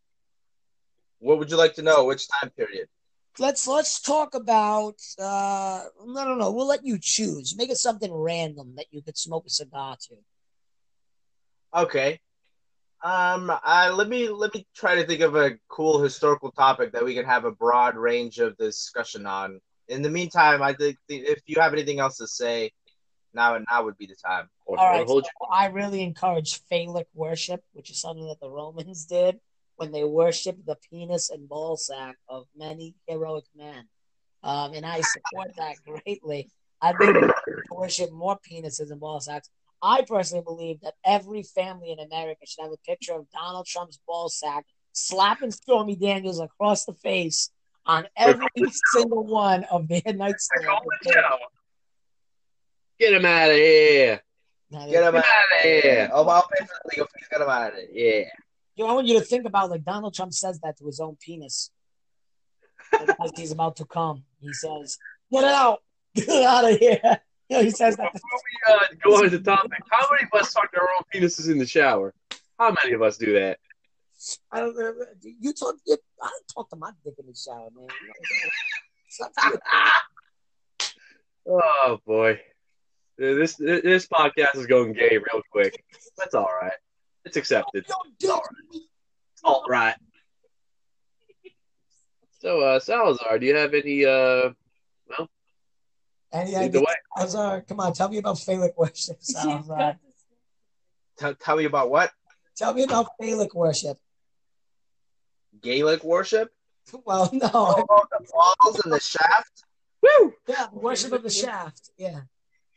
What would you like to know? Which time period? Let's let's talk about. Uh, no, no, no. We'll let you choose. Make it something random that you could smoke a cigar to. Okay. Um, uh, let me let me try to think of a cool historical topic that we can have a broad range of discussion on. In the meantime, I think the, if you have anything else to say, now and now would be the time. Or, All hold so I really encourage phallic worship, which is something that the Romans did when they worshipped the penis and ball sack of many heroic men. Um, and I support that greatly. I think we should worship more penises and ball sacks. I personally believe that every family in America should have a picture of Donald Trump's ball sack slapping Stormy Daniels across the face on every single one of their nightstands. Get him out of here. Get him out of here. Oh, I'll pay for the legal fees. Get him out of it. Yeah. Know, I want you to think about like Donald Trump says that to his own penis as he's about to come. He says, "Get it out, get it out of here." You know, he says that. Before we uh, go on to the topic, how many of us talk to our own penises in the shower? How many of us do that? I don't, uh, you talk. You, I don't talk to my dick in the shower, man. It's up to you. Oh boy, this this podcast is going gay real quick. That's all right. It's accepted. Yo, yo, All right. So, uh, Salazar, do you have any? Uh, Any either way, Salazar, come on, tell me about phallic worship. Salazar. Tell, tell me about what tell me about phallic worship. Gaelic worship. Well, no, Oh, the balls and the shaft. woo! yeah, worship of the shaft. Yeah.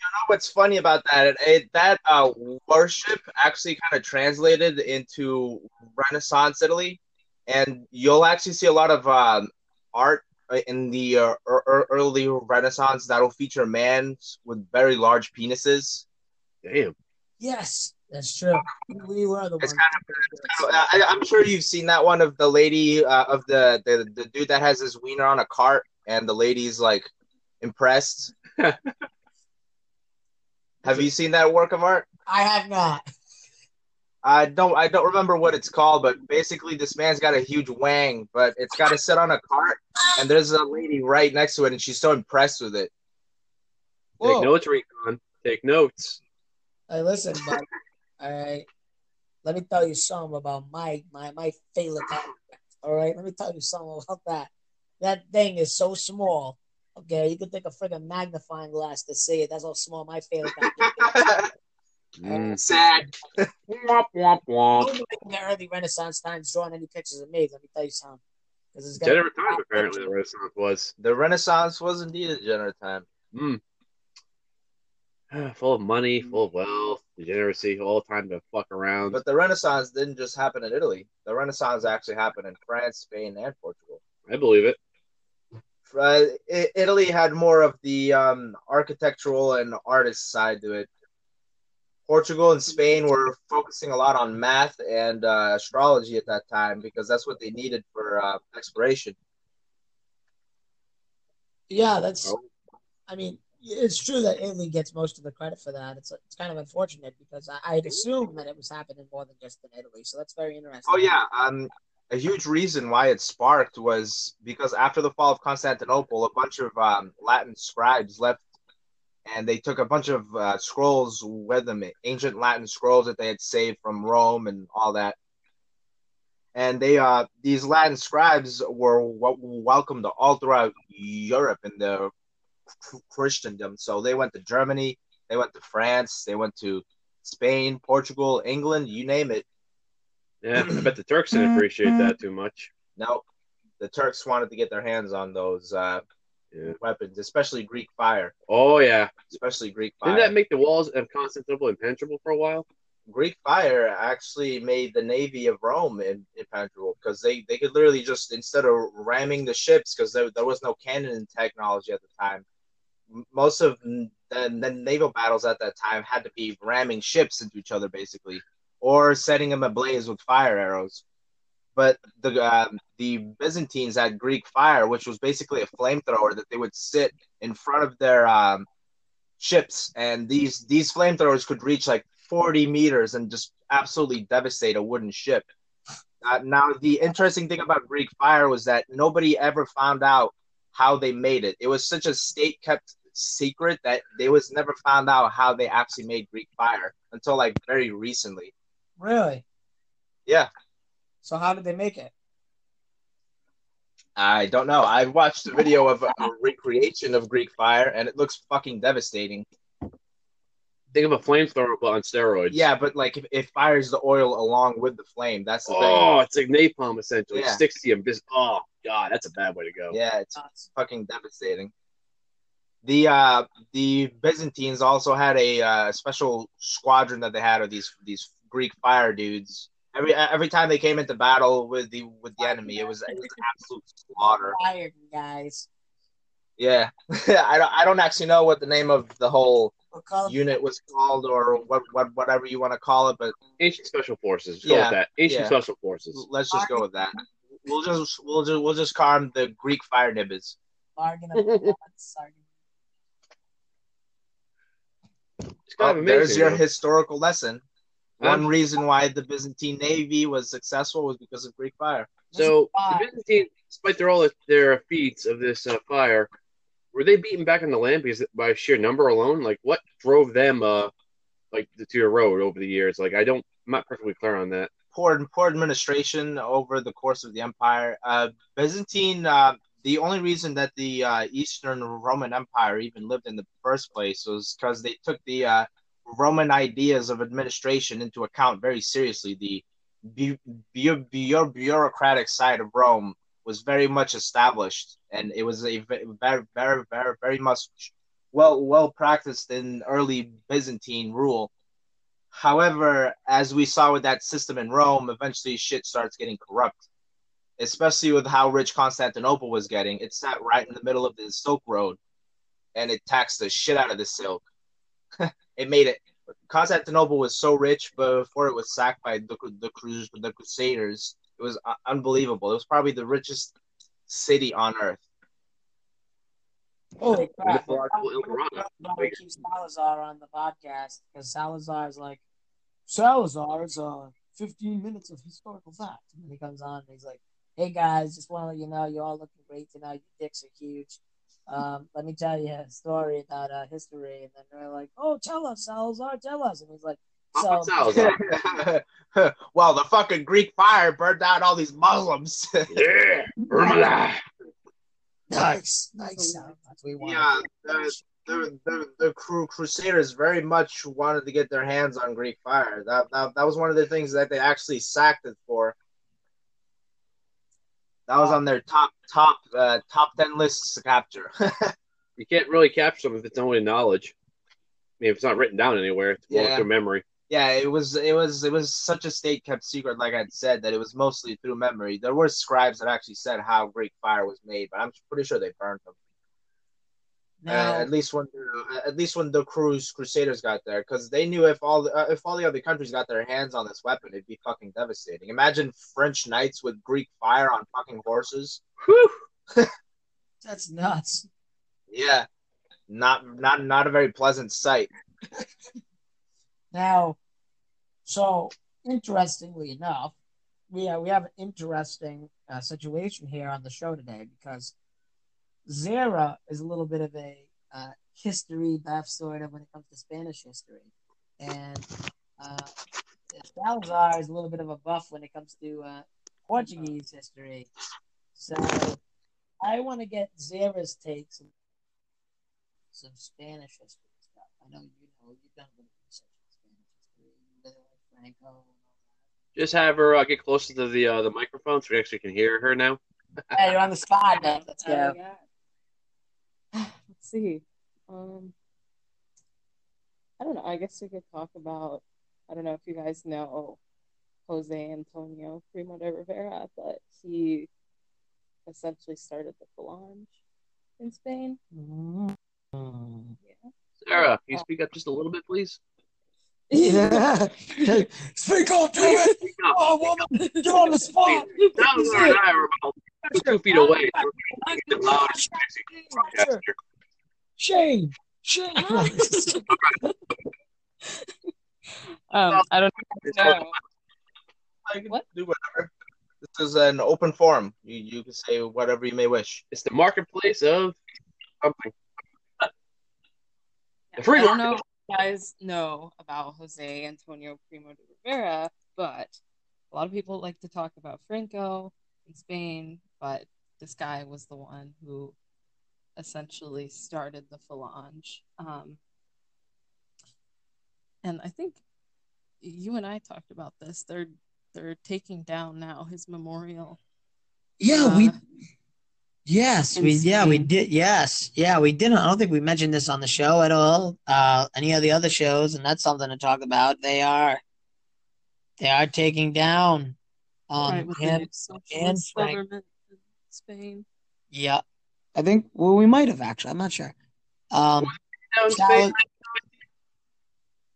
You know what's funny about that? It, it, that uh, worship actually kind of translated into Renaissance Italy, and you'll actually see a lot of um, art uh, in the uh, early Renaissance that'll feature men with very large penises. Damn. Yes, that's true. We were the It's ones. I, I'm sure you've seen that one of the lady uh, of the, the the dude that has his wiener on a cart, and the lady's like impressed. Have you seen that work of art? I have not. I don't I don't remember what it's called, but basically this man's got a huge wang, but it's got to sit on a cart, and there's a lady right next to it, and she's so impressed with it. Whoa. Take notes, Recon. Take notes. Hey, listen, bud. All right. Let me tell you something about my my my favorite. All right. Let me tell you something about that. That thing is so small. Okay, you could take a friggin' magnifying glass to see it. That's how small my favorite object is. Mm. Sad. Womp, womp, womp. Nobody in the early Renaissance times drawing any pictures of me. Let me tell you something. Because it's Degenerate time, apparently, the Renaissance was. The Renaissance was indeed a degenerate time. Mm. full of money, full of wealth, degeneracy, all the time to fuck around. But the Renaissance didn't just happen in Italy. The Renaissance actually happened in France, Spain, and Portugal. I believe it. Uh, Italy had more of the um, architectural and artist side to it. Portugal and Spain were focusing a lot on math and uh, astrology at that time because that's what they needed for uh, exploration. Yeah, that's. I mean, it's true that Italy gets most of the credit for that. It's it's kind of unfortunate because I, I'd assume that it was happening more than just in Italy. So that's very interesting. Oh yeah, um, a huge reason why it sparked was because after the fall of Constantinople, a bunch of um, Latin scribes left, and they took a bunch of uh, scrolls with them, ancient Latin scrolls that they had saved from Rome and all that. And they, uh, these Latin scribes were w- welcomed all throughout Europe in the Christendom. So they went to Germany, they went to France, they went to Spain, Portugal, England, you name it. Yeah, I bet the Turks didn't appreciate that too much. No, the Turks wanted to get their hands on those uh, Yeah. weapons, especially Greek fire. Oh yeah, Especially Greek fire. didn't that make the walls of Constantinople impenetrable for a while? Greek fire actually made the navy of Rome impenetrable because they, they could literally just instead of ramming the ships because there, there was no cannon technology at the time. Most of the, the naval battles at that time had to be ramming ships into each other basically, or setting them ablaze with fire arrows. But the um, the Byzantines had Greek fire, which was basically a flamethrower that they would sit in front of their um, ships, and these these flamethrowers could reach like 40 meters and just absolutely devastate a wooden ship. Uh, now, the interesting thing about Greek fire was that nobody ever found out how they made it. It was such a state kept secret that they was never found out how they actually made Greek fire until like very recently. Really? Yeah. So how did they make it? I don't know. I watched a video of a recreation of Greek fire, and it looks fucking devastating. Think of a flamethrower but on steroids. Yeah, but like if it fires the oil along with the flame, that's the thing. Oh, it's like napalm essentially. Yeah. It sticks to you. Just oh god, that's a bad way to go. Yeah, it's Nuts. fucking devastating. The uh the Byzantines also had a uh, special squadron that they had of these these Greek fire dudes. Every every time they came into battle with the with the enemy, it was, it was an absolute slaughter. Fired guys. Yeah, I don't I don't actually know what the name of the whole We'll unit was called or what, what whatever you want to call it, but Ancient special forces. Just go Yeah, with that. Ancient yeah. special forces. let's just go with that. We'll just we'll just we'll just call them the Greek fire nibbers. bargain of nuts, bargain. It's kind Oh, of there's your though. historical lesson. Huh? One reason why the Byzantine navy was successful was because of Greek fire. So the Byzantines, despite their all their feats of this uh, fire, were they beaten back on the land because by sheer number alone? Like what drove them uh like to your road over the years? Like I don't, I'm not perfectly clear on that. Poor poor administration over the course of the empire. Uh, Byzantine. Uh, the only reason that the uh, Eastern Roman Empire even lived in the first place was because they took the uh, Roman ideas of administration into account very seriously. The bu- bu- bu- bureaucratic side of Rome was very much established, and it was a very, very, very, very much well well practiced in early Byzantine rule. However, as we saw with that system in Rome, eventually shit starts getting corrupt. especially with how rich Constantinople was getting. It sat right in the middle of the Silk Road, and it taxed the shit out of the silk. it made it. Constantinople was so rich before it was sacked by the the, Crus- the Crusaders. It was uh, unbelievable. It was probably the richest city on earth. Holy crap! Before I'm El Dorado. gonna keep Salazar on the podcast because Salazar is like Salazar's uh 15 minutes of historical fact, and then he comes on and he's like, "Hey guys, just want to let you know you're all looking great tonight. Your dicks are huge. Um, let me tell you a story about uh, history." And then they're like, "Oh, tell us, Salazar, tell us." And he's like, "So." Salazar. well, the fucking Greek fire burned out all these Muslims. Yeah, Urmala. Nice, nice. That's what we want. yeah, the, the, the, the Crusaders very much wanted to get their hands on Greek fire. That, that that was one of the things that they actually sacked it for. That was on their top top uh, top ten lists to capture. You can't really capture something if it's only knowledge. I mean, if it's not written down anywhere, it's more Yeah. through memory. yeah, it was it was it was such a state kept secret, like I'd said, that it was mostly through memory. There were scribes that actually said how Greek fire was made, but I'm pretty sure they burned them. Uh, at least when the, at least when the Crus Crusaders got there, because they knew if all the, uh, if all the other countries got their hands on this weapon, it'd be fucking devastating. Imagine French knights with Greek fire on fucking horses. Whew. that's nuts. Yeah, not not not a very pleasant sight. Now, so interestingly enough, we have, we have an interesting uh, situation here on the show today because Zara is a little bit of a uh, history buff, sort of, when it comes to Spanish history, and uh, Salazar is a little bit of a buff when it comes to uh, Portuguese history. So I want to get Zara's takes on some Spanish history stuff. I know you know you've done a little research on Spanish history. You really like Franco Just have her uh, get closer to the uh, the microphone so we actually can hear her now. Hey, you're on the spot now. Let's Oh, go. yeah. Let's see. Um, I don't know. I guess we could talk about. I don't know if you guys know Jose Antonio Primo de Rivera, but he essentially started the Falange in Spain. Mm. Sarah, can you speak up just a little bit, please? Yeah. Speak up, do it. Speak up. Oh, woman, you're on the spot. Salazar and I are about two feet away. so we're gonna get the loudest. Shane. Shane. Um, I don't know. I can What? do whatever. This is an open forum. You you can say whatever you may wish. It's the marketplace of something. The free I market. Know if you guys know about Jose Antonio Primo de Rivera, but a lot of people like to talk about Franco in Spain, but this guy was the one who essentially started the Falange. Um, and I think you and I talked about this. They're they're taking down now his memorial. Yeah, we. Yes, in we. Yeah, we did. Yes, yeah, we didn't. I don't think we mentioned this on the show at all. Uh, any of the other shows, and that's something to talk about. They are. They are taking down. Um, right, with him. new socialist Frank. government in Spain. Yeah, I think. Well, we might have actually. I'm not sure. Um, Down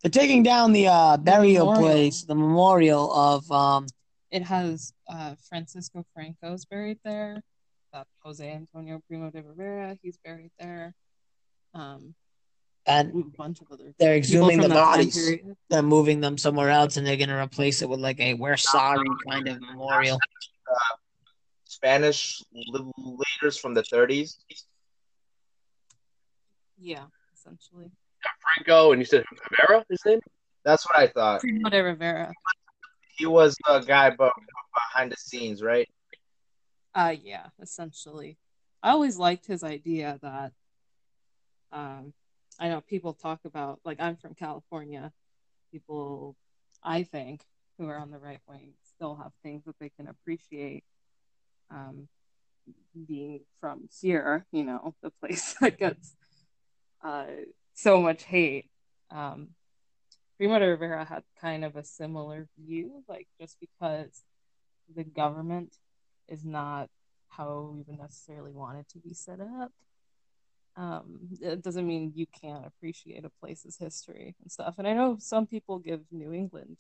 they're taking down the uh burial memorial. place, the memorial of um. It has uh, Francisco Franco's buried there. That Jose Antonio Primo de Rivera, he's buried there. Um, a bunch of other they're exhuming the bodies. They're moving them somewhere else, and they're gonna replace it with like a "We're sorry" kind of memorial. Spanish leaders from the 30s. Yeah, essentially. Franco, and you said Rivera, his name? That's what I thought. Primo de Rivera. He was the guy be- behind the scenes, right? Uh, yeah, essentially. I always liked his idea that, um, I know people talk about, like, I'm from California. People, I think, who are on the right wing still have things that they can appreciate. Um, being from here, you know, the place that gets uh, so much hate. Um, Primo de Rivera had kind of a similar view, like, just because the government is not how we would necessarily want it to be set up. Um, it doesn't mean you can't appreciate a place's history and stuff. And I know some people give New England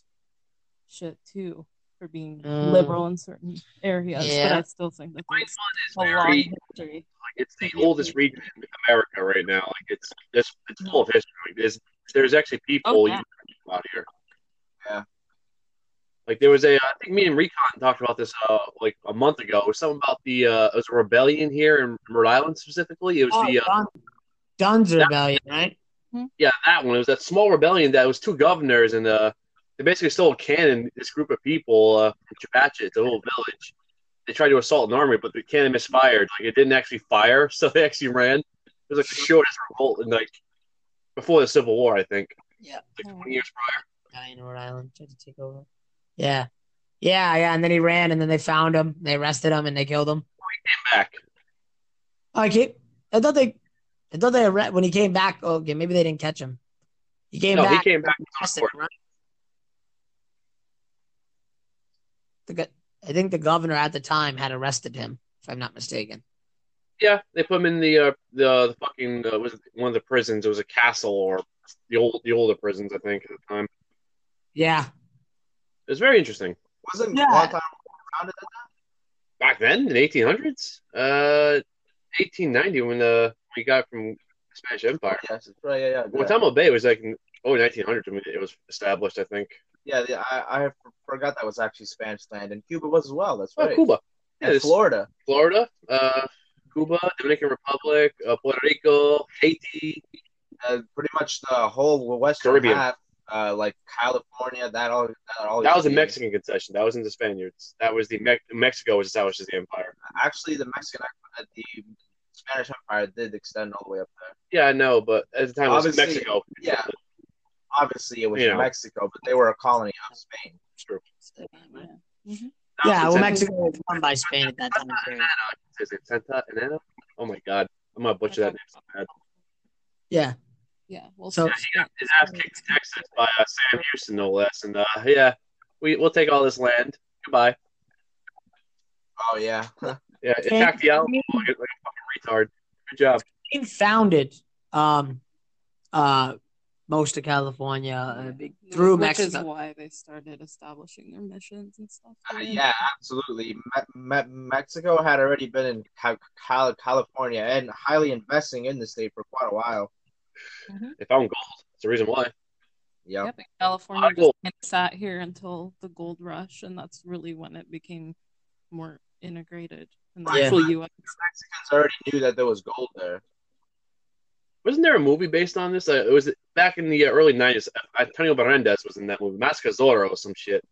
shit too for being Mm. liberal in certain areas, but Yeah. I still think that there's It's a long very history. like it's the oldest region in America right now. Like it's it's, it's full of history. There's there's actually people Oh, yeah. you know out here. Yeah. Like there was a I think me and Recon talked about this uh like a month ago. It was something about the uh it was a rebellion here in Rhode Island specifically. It was Oh, the uh, Dunn's Rebellion, right? yeah that one. It was that small rebellion that was two governors and uh they basically stole a cannon. This group of people uh from Chepachet, it's a little village. They tried to assault an army, but the cannon misfired. Like it didn't actually fire, so they actually ran. It was like the shortest revolt in like before the Civil War, I think. Yeah. Like twenty years prior. Guy in Rhode Island tried to take over. Yeah. Yeah, yeah. And then he ran and then they found him. They arrested him and they killed him. He came Back. I keep, I thought they I thought they arre- when he came back, oh, okay, maybe they didn't catch him. He came No, he came back. arrested right? The I think the governor at the time had arrested him, if I'm not mistaken. Yeah, they put him in the uh, the, the fucking uh, was it one of the prisons. It was a castle or the old the older prisons, I think, at the time. Yeah. It was very interesting. Wasn't Yeah. Guantanamo founded at that? Back then, in the 1800s, uh, 1890, when uh, we got from the Spanish Empire. that? Yes, right. Yeah, yeah. yeah. Guantanamo Bay was like in oh 1900s when it was established, I think. Yeah, yeah, I, I forgot that was actually Spanish land, and Cuba was as well. That's right. Oh, right. Cuba, yeah, and Florida. Florida, uh, Cuba, Dominican Republic, uh, Puerto Rico, Haiti. Uh, pretty much the whole western Caribbean. half, uh, like California. That all. That, all That was a used be- Mexican concession. That wasn't the Spaniards. That was the Me- Mexico was established as the empire. Actually, the Mexican, uh, the Spanish Empire did extend all the way up there. Yeah, I know, but at the time it was Obviously, Mexico. yeah. Obviously, it was You know. Mexico, but they were a colony of Spain. True. Yeah, well, Mexico was run by Spain at that time. period. Is it Santa Anana? Oh my god, I'm gonna butcher that name so bad. Yeah. Yeah. Well, So- Yeah, he got his ass kicked in Texas by uh, Sam Houston, no less. And uh, yeah, we we'll take all this land. Goodbye. Oh yeah, Yeah, attack the Alamo like a, like a fucking retard. Good job. Spain founded um uh most of California uh, big- through which is Mexico. why they started establishing their missions and stuff. Uh, yeah, absolutely. Me- Me- Mexico had already been in Cal- Cal- California and highly investing in the state for quite a while. They found gold. That's the reason why. Yeah. Yep, and California just will- kinda sat here until the gold rush, and that's really when it became more integrated in the Yeah. actual U.S. Mexicans already knew that there was gold there. Wasn't there a movie based on this? Uh, it was back in the uh, early '90s. Antonio Bermudez was in that movie, Mask of Zorro or some shit.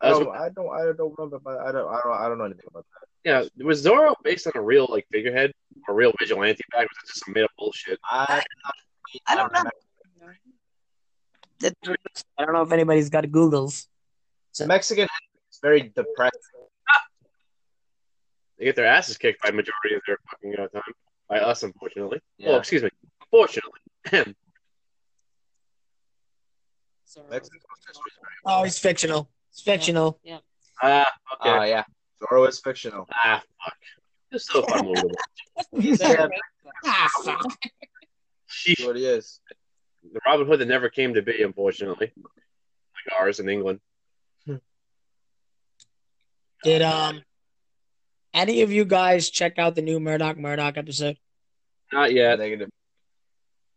I That was- don't, I don't, I don't remember, but I don't, I don't, I don't know anything about that. Yeah, was Zorro based on a real like figurehead, a real vigilante back? Or was it just some made up bullshit? I, I don't know. I don't know if anybody's got Googles. The Mexican is very depressed. They get their asses kicked by majority of their fucking uh, time by us, unfortunately. Yeah. Oh, excuse me. Fortunately, Sorry. Mexico's history is very. Oh, he's fictional. It's fictional. Yeah. ah, okay, Ah, yeah. Zorro is fictional. ah, fuck. It's still a fun movie. to. Yeah, Ah, fuck. Sheesh. what he is. The Robin Hood that never came to be, unfortunately, like ours in England. Did um any of you guys check out the new Murdoch Murdoch episode? Not yet. Negative.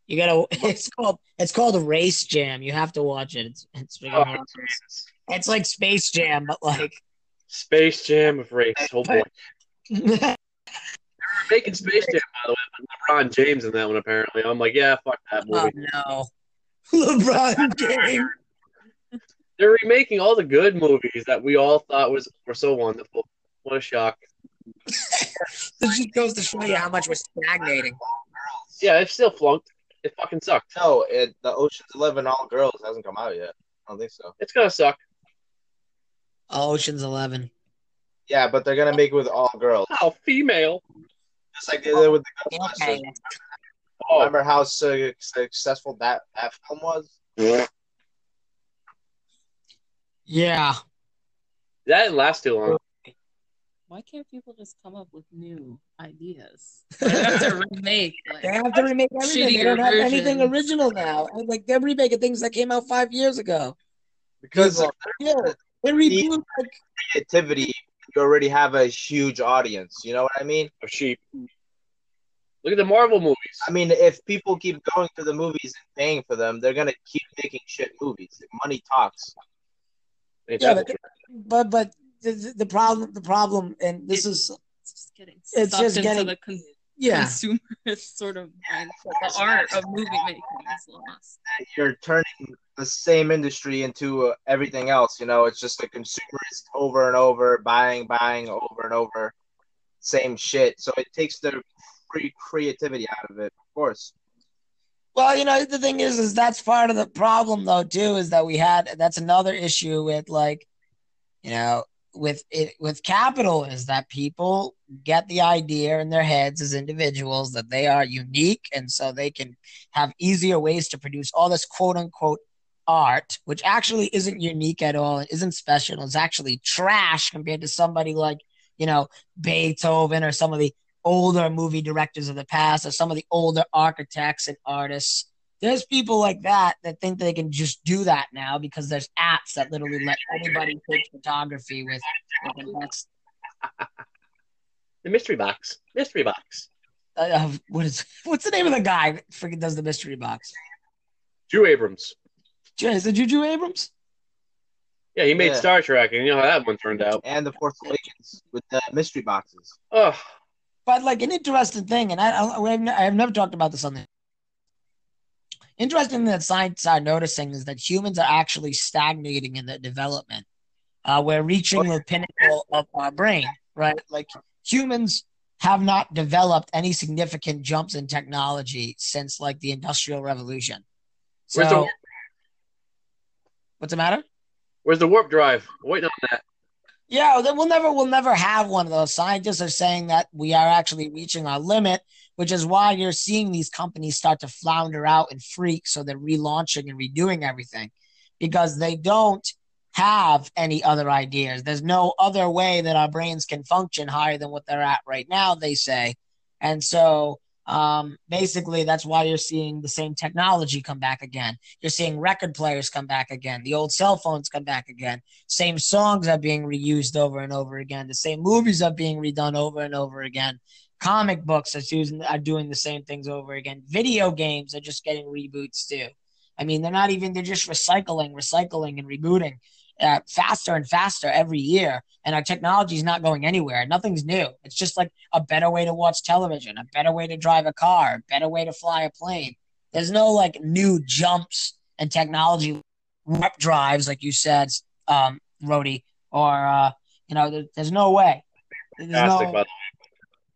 You gotta. It's called. It's called Race Jam. You have to watch it. It's it's, Oh, hilarious. Jesus. it's like Space Jam, but like. Space Jam of race. Oh boy. oh They're making Space Jam, by the way, with LeBron James in that one, apparently. I'm like, yeah, fuck that movie. Oh, no, LeBron James. They're remaking all the good movies that we all thought was were so wonderful. What a shock. This just goes to show you how much we're stagnating. Yeah, it still flunked. It fucking sucked. No, it, the Ocean's Eleven All Girls hasn't come out yet. I don't think so. It's gonna suck. Ocean's Eleven. Yeah, but they're gonna make it with all girls, How female? just like they did with the Ghostbusters. Okay. Oh, Remember how su- successful that that film was? Yeah. that didn't last too long. why can't people just come up with new ideas? They have to remake. Like, They have to remake everything. They don't have anything original now. And, Like they're remaking things that came out five years ago. Because People- Yeah, they reboot like creativity, you already have a huge audience. You know what I mean? Oh, of sheep. Look at the Marvel movies. I mean, if people keep going to the movies and paying for them, they're gonna keep making shit movies. Money talks. Ain't yeah, but but but the, the problem the problem and this is it's just getting It's just into getting- the con- yeah consumerist sort of mindset. The art of movie making is lost. You're turning the same industry into uh, everything else. You know, it's just a consumerist over and over, buying, buying over and over, same shit. So it takes the free creativity out of it, of course. Well, you know, the thing is, is that's part of the problem, though, too, is that we had that's another issue with like, you know, with it with capital is that people get the idea in their heads as individuals that they are unique, and so they can have easier ways to produce all this quote unquote art, which actually isn't unique at all, it isn't special, it's actually trash compared to somebody like, you know, Beethoven or some of the older movie directors of the past or some of the older architects and artists. There's people like that that think they can just do that now because there's apps that literally let anybody take photography with. with the mystery box. Mystery box. uh, uh, what is what's the name of the guy that freaking does the mystery box? Drew Abrams. Jay, Is it Juju Abrams? Yeah, he made Yeah. Star Trek, and you know how that one turned out. And the Force Awakens with the mystery boxes. Oh, But like an interesting thing, and I, I, I've never talked about this on the interesting thing that scientists are noticing is that humans are actually stagnating in their development. Uh, we're reaching the pinnacle of our brain, right? Like humans have not developed any significant jumps in technology since like the industrial revolution. So, Where's the- what's the matter? where's the warp drive? Waiting on that. Yeah, we'll never we'll never have one of those. Scientists are saying that we are actually reaching our limit, which is why you're seeing these companies start to flounder out and freak. So they're relaunching and redoing everything because they don't have any other ideas. There's no other way that our brains can function higher than what they're at right now. They say, and so um, basically that's why you're seeing the same technology come back again. You're seeing record players come back again. The old cell phones come back again same songs are being reused over and over again. The same movies are being redone over and over again. Comic books are using are doing the same things over again. Video games are just getting reboots too. I mean, they're not even they're just recycling, recycling, and rebooting uh, faster and faster every year. And our technology is not going anywhere. Nothing's new. It's just like a better way to watch television, a better way to drive a car, a better way to fly a plane. There's no like new jumps and technology warp drives, like you said, um, Rhodey, or uh, you know, there, there's no way. There's Fantastic, no, by the way.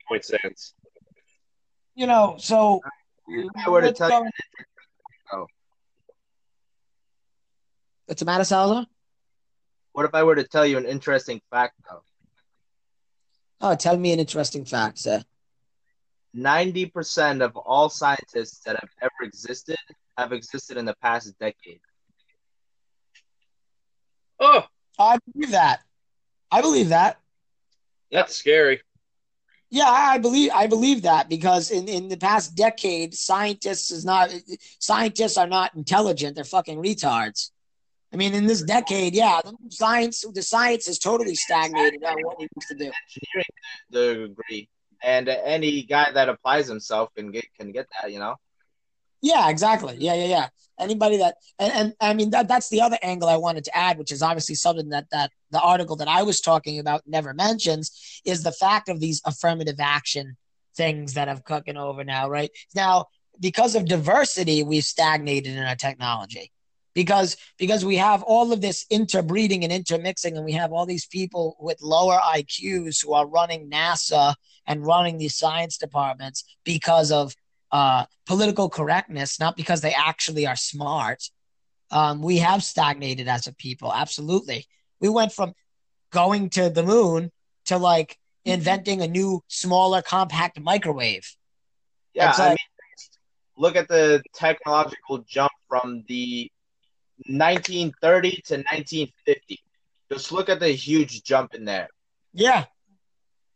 Point stands. you know, so If I were to tell you, Oh. What's the matter, Salazar? What if I were to tell you an interesting fact though? Oh, tell me an interesting fact, sir. Ninety percent of all scientists that have ever existed have existed in the past decade. Oh, I believe that. I believe that. that's scary. Yeah, I I believe I believe that because in, in the past decade, scientists is not scientists are not intelligent. They're fucking retards. I mean, in this decade, yeah, the science the science is totally stagnated on what we used to do. Engineering the degree, and uh, any guy that applies himself can get can get that. You know. Yeah, exactly. Yeah, yeah, yeah. Anybody that and, and I mean that that's the other angle I wanted to add, which is obviously something that that the article that I was talking about never mentions, is the fact of these affirmative action things that have cooking over now, right? Now, because of diversity, we've stagnated in our technology. Because because we have all of this interbreeding and intermixing, and we have all these people with lower IQs who are running NASA and running these science departments because of uh, political correctness, not because they actually are smart. Um, we have stagnated as a people. Absolutely. We went from going to the moon to like inventing a new, smaller, compact microwave. Yeah, It's I mean, look at the technological jump from the 1930 to 1950. Just look at the huge jump in there. Yeah.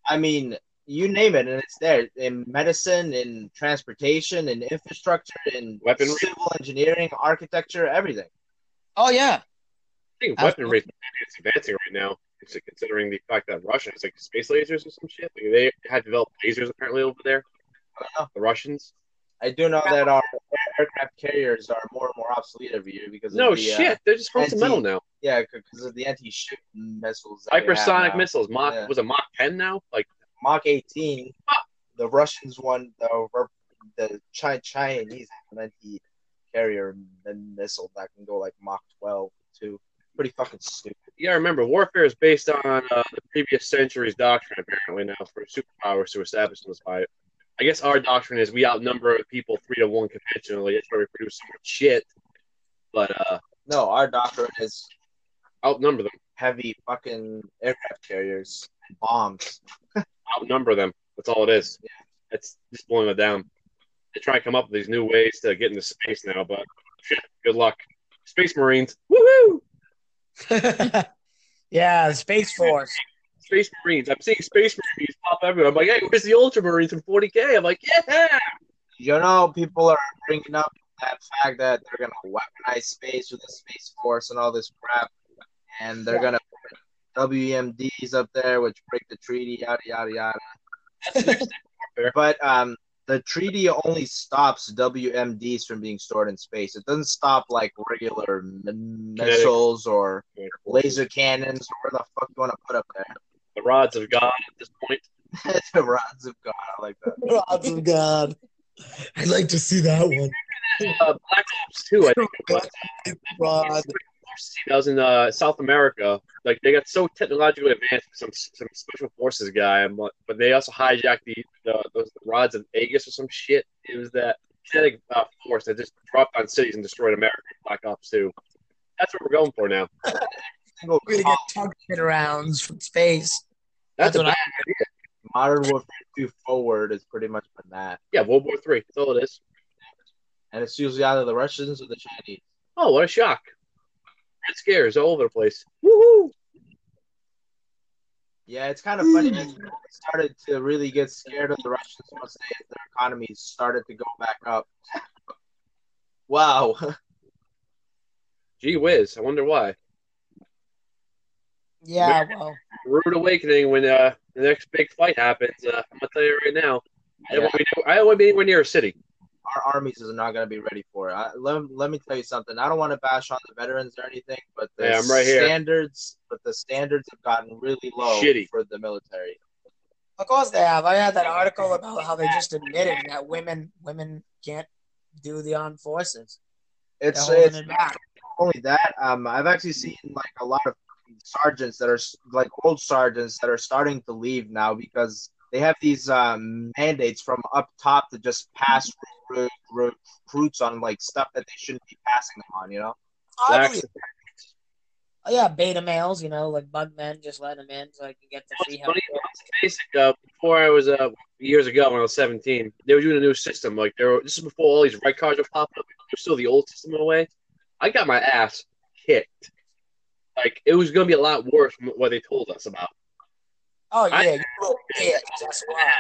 I mean, you name it, and it's there in medicine, in transportation, in infrastructure, in Weaponry. civil engineering, architecture, everything. Oh yeah. I think Absolutely. weaponry is advancing right now, considering the fact that Russia has like space lasers or some shit. Like, they had developed lasers apparently over there. The Russians. I do know that our aircraft carriers are more and more obsolete every year because No of the, uh, shit, they're just metal now. yeah, because of the anti-ship missiles. that we have Hypersonic missiles. Mach Yeah. was a Mach 10 now. Like Mach 18. The Russians won the the Chi- Chinese have an anti-carrier missile that can go like Mach 12 too. Pretty fucking stupid. you gotta remember, warfare is based on uh, the previous century's doctrine apparently now for superpowers to establish themselves by it. I guess our doctrine is we outnumber people three to one conventionally. That's why we produce so much shit. But uh, No, our doctrine is outnumber them. heavy fucking aircraft carriers and bombs. outnumber them. That's all it is. Yeah. It's just blowing it down. They try to come up with these new ways to get into space now, but shit, good luck. Space Marines, woohoo! yeah, Space Force. Space Marines. I'm seeing Space Marines pop everywhere. I'm like, hey, where's the Ultramarines from 40k? I'm like, yeah. You know, people are bringing up that fact that they're gonna weaponize space with the space force and all this crap, and they're Yeah. gonna put WMDs up there, which break the treaty, yada yada yada. but um, the treaty only stops WMDs from being stored in space. It doesn't stop like regular missiles or laser cannons or where the fuck you want to put up there. The rods of God at this point. the rods of God, I like that. Rods of God. I'd like to see that one. Uh, Black Ops 2, I think it was. Rod. That was in uh, South America. Like they got so technologically advanced, some some special forces guy, but, but they also hijacked the, the those rods of Aegis or some shit. It was that kinetic uh, force that just dropped on cities and destroyed America. in Black Ops Two. That's what we're going for now. We're gonna get targeted rounds from space. That's, That's a what bad, Modern Warfare 2 Forward is pretty much been that. yeah. World War Three. That's all it is. And it's usually either the Russians or the Chinese. Oh, what a shock! Red scares all over the place. Woohoo! Yeah, it's kind of funny. that people started to really get scared of the Russians once they, their economies started to go back up. Wow. Gee whiz! I wonder why. Yeah, well, Rude awakening when uh, the next big fight happens. Uh, I'm gonna tell you right now. I don't Yeah, want to be, I don't want to be anywhere near a city. our armies are not going to be ready for it. I, let, let me tell you something. I don't want to bash on the veterans or anything, but the Yeah, I'm right here. standards, but the standards have gotten really low Shitty. for the military. of course they have. I had that article about how they just admitted that women women can't do the armed forces. It's, holding it's it only that. Um, I've actually seen like a lot of sergeants that are like old sergeants that are starting to leave now because they have these um, mandates from up top to just pass re- re- recruits on like stuff that they shouldn't be passing them on. You know? I Oh, yeah, beta males, you know, like bug men, just let them in so I can get to free It's help. it's basic. Uh, before I was uh, years ago when I was 17, they were doing a new system. Like there, were, this is before all these red cards were popping up. It was still the old system in a way. I got my ass kicked. Like it was going to be a lot worse from what they told us about Oh yeah, I- you little bitch. That's why.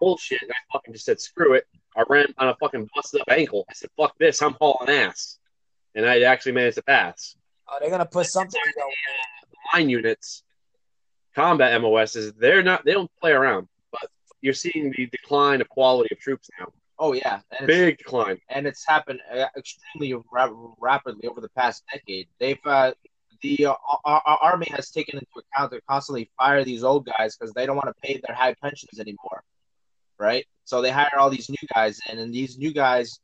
bullshit. And I fucking just said screw it. I ran on a fucking busted up ankle. I said fuck this. I'm hauling ass, and I actually managed to pass. Oh, they're gonna put something. in your- line units, combat MOSs, they're not they don't play around. But you're seeing the decline of quality of troops now. Oh yeah, and it's, Big decline. and it's happened uh, extremely ra- rapidly over the past decade. They've uh, the uh, our, our army has taken into account to constantly fire these old guys because they don't want to pay their high pensions anymore, right? So they hire all these new guys in, and these new guys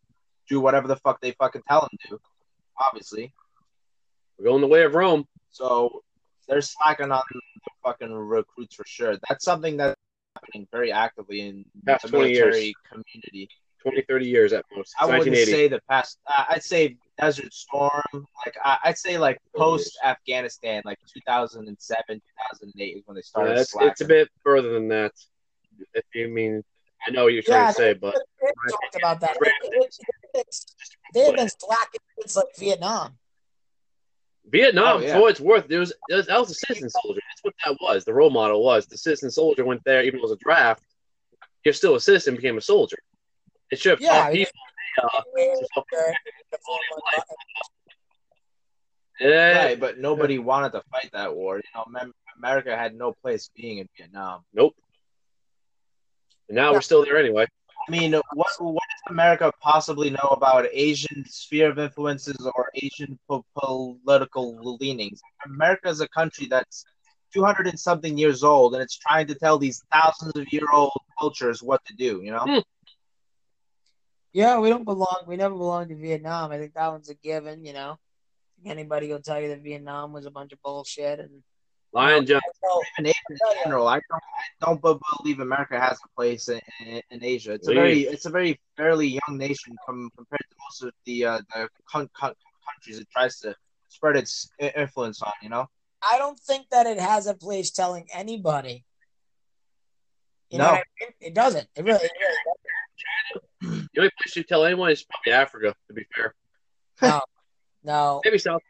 do whatever the fuck they fucking tell them to, obviously. We're going the way of Rome. So they're slacking on the fucking recruits for sure. That's something that's happening very actively in Past the military years. community. 20, 30 years at most. I wouldn't say the past. Uh, I'd say Desert Storm. Like I, I'd say like post Afghanistan, like 2007, 2008 is when they started it's, it's a bit further than that. If you mean, I know what you're trying Yeah, to say, but They talked about that. It- it- it's- They have been slacking since like Vietnam. Vietnam, Oh, yeah. for what it's worth, there was, there was that was a citizen soldier. That's what that was. The role model was the citizen soldier went there, even though it was a draft. You're still a citizen, became a soldier. It should have Yeah, taught I mean- people. Uh, Yeah. yeah, Right, but nobody wanted to fight that war. You know, America had no place being in Vietnam. nope. And now we're still there anyway. I mean, what what does America possibly know about Asian sphere of influences or Asian po- political leanings? America is a country that's 200 and something years old, and it's trying to tell these thousands of year old cultures what to do. You know, Hmm. Yeah, we don't belong. We never belonged to Vietnam. I think that one's a given. You know, anybody will tell you that Vietnam was a bunch of bullshit. And Lion John. so, even Asia in general, I don't, I don't believe America has a place in, in, in Asia. It's a very, it's a very fairly young nation com- compared to most of the uh, the con- con- countries it tries to spread its influence on. You know, I don't think that it has a place telling anybody. You know No. what I mean? It doesn't. It really, it really The only place you tell anyone is probably Africa. To be fair, no, no, maybe South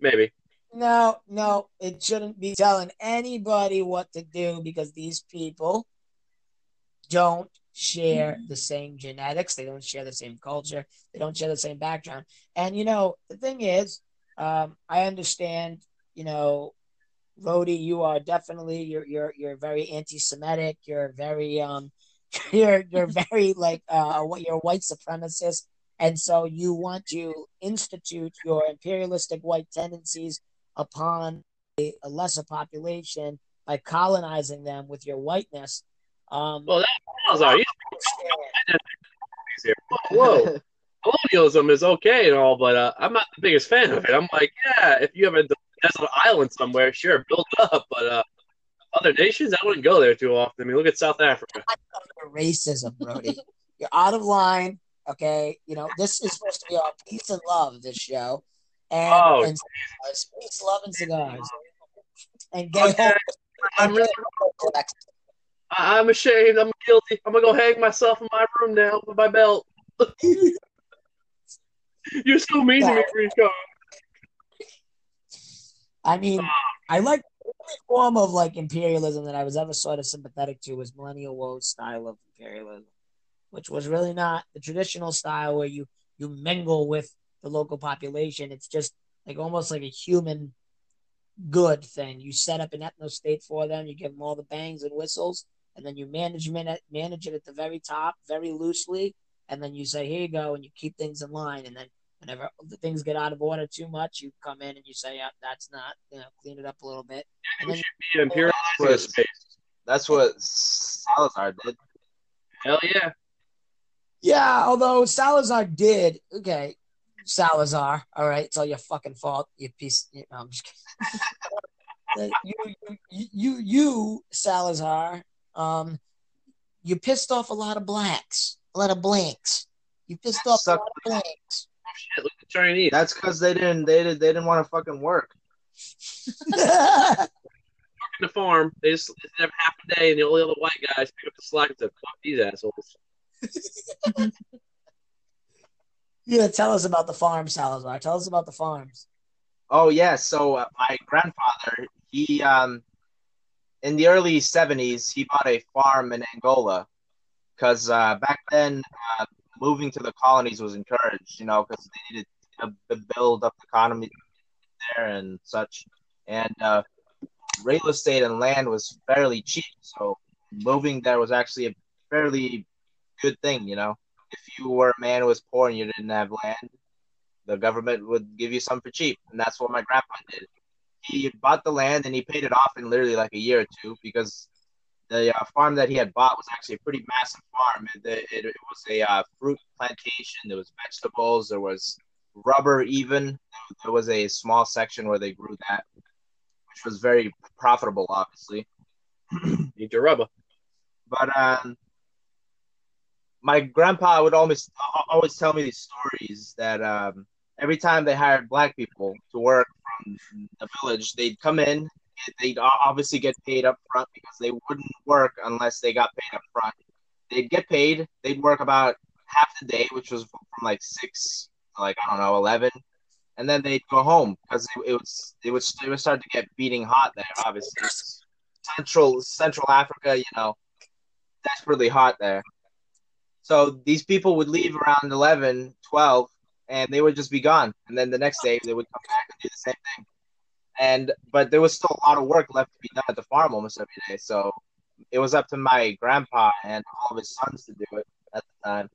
America, maybe. no, no. It shouldn't be telling anybody what to do because these people don't share the same genetics. They don't share the same culture. They don't share the same background. And you know, the thing is, um, I understand. You know, Rody, you are definitely you're you're you're very anti-Semitic. You're very um, you're you're very like uh, what you're a white supremacist, and so you want to institute your imperialistic white tendencies upon a, a lesser population by colonizing them with your whiteness. Um, Well, that's Salazar. He's here. Whoa, colonialism is okay and all, but uh, I'm not the biggest fan of it. I'm like, yeah, if you have a desert island somewhere, sure, build up, but uh, other nations, I wouldn't go there too often. I mean, look at South Africa. racism, Brody. You're out of line. Okay, you know this is supposed to be our peace and love. This show, and, Oh, and cigars, peace, love, and cigars, and gay Okay, I'm really. I'm ashamed. I'm guilty. I'm gonna go hang myself in my room now with my belt. You're so mean to me, Rico. I mean, ah. I like form of like imperialism that I was ever sort of sympathetic to was Millennial Woe's style of imperialism, which was really not the traditional style where you you mingle with the local population. It's just like almost like a human good thing. You set up an ethno state for them, you give them all the bangs and whistles, and then you management it, manage it at the very top, very loosely, and then you say, "Here you go," and you keep things in line, and then whenever the things get out of order too much, you come in and you say, "Yeah, that's not," you know, clean it up a little bit. And then should be imperializing the space. that's what Salazar did. Hell yeah. Yeah, although Salazar did okay, Salazar. All right, it's all your fucking fault. You piece. You, no, I'm just kidding. you, you, you, you, Salazar. Um, you pissed off a lot of blacks, a lot of blanks. You pissed off a lot of blanks. Shit, look at Chinese. That's because they didn't they did they didn't want to fucking work. in the farm. They just they have half a day, and the only other white guys pick up the slack and say, "Fuck these assholes." you gotta tell us about the farm, Salazar. Tell us about the farms. Oh yeah, so uh, my grandfather, he um, in the early '70s, he bought a farm in Angola, because uh, back then, uh, moving to the colonies was encouraged, you know, because they needed to build up the economy there and such, and uh, real estate and land was fairly cheap, so moving there was actually a fairly good thing, you know. If you were a man who was poor and you didn't have land, the government would give you some for cheap, and that's what my grandpa did. He bought the land and he paid it off in literally like a year or two because the uh, farm that he had bought was actually a pretty massive farm. It, it, it was a uh, fruit plantation. There was vegetables. There was rubber. Even there was a small section where they grew that, which was very profitable, obviously. Need your rubber. But um, my grandpa would always always tell me these stories that um, every time they hired black people to work from the village, they'd come in. They'd obviously get paid up front because they wouldn't work unless they got paid up front. They'd get paid. They'd work about half the day, which was from like six to like I don't know eleven, and then they'd go home because it, it was it was it would start to get beating hot there. Obviously, central Central Africa, you know, desperately hot there. So these people would leave around 11, 12, and they would just be gone. And then the next day they would come back and do the same thing. And but there was still a lot of work left to be done at the farm almost every day. So it was up to my grandpa and all of his sons to do it at the time,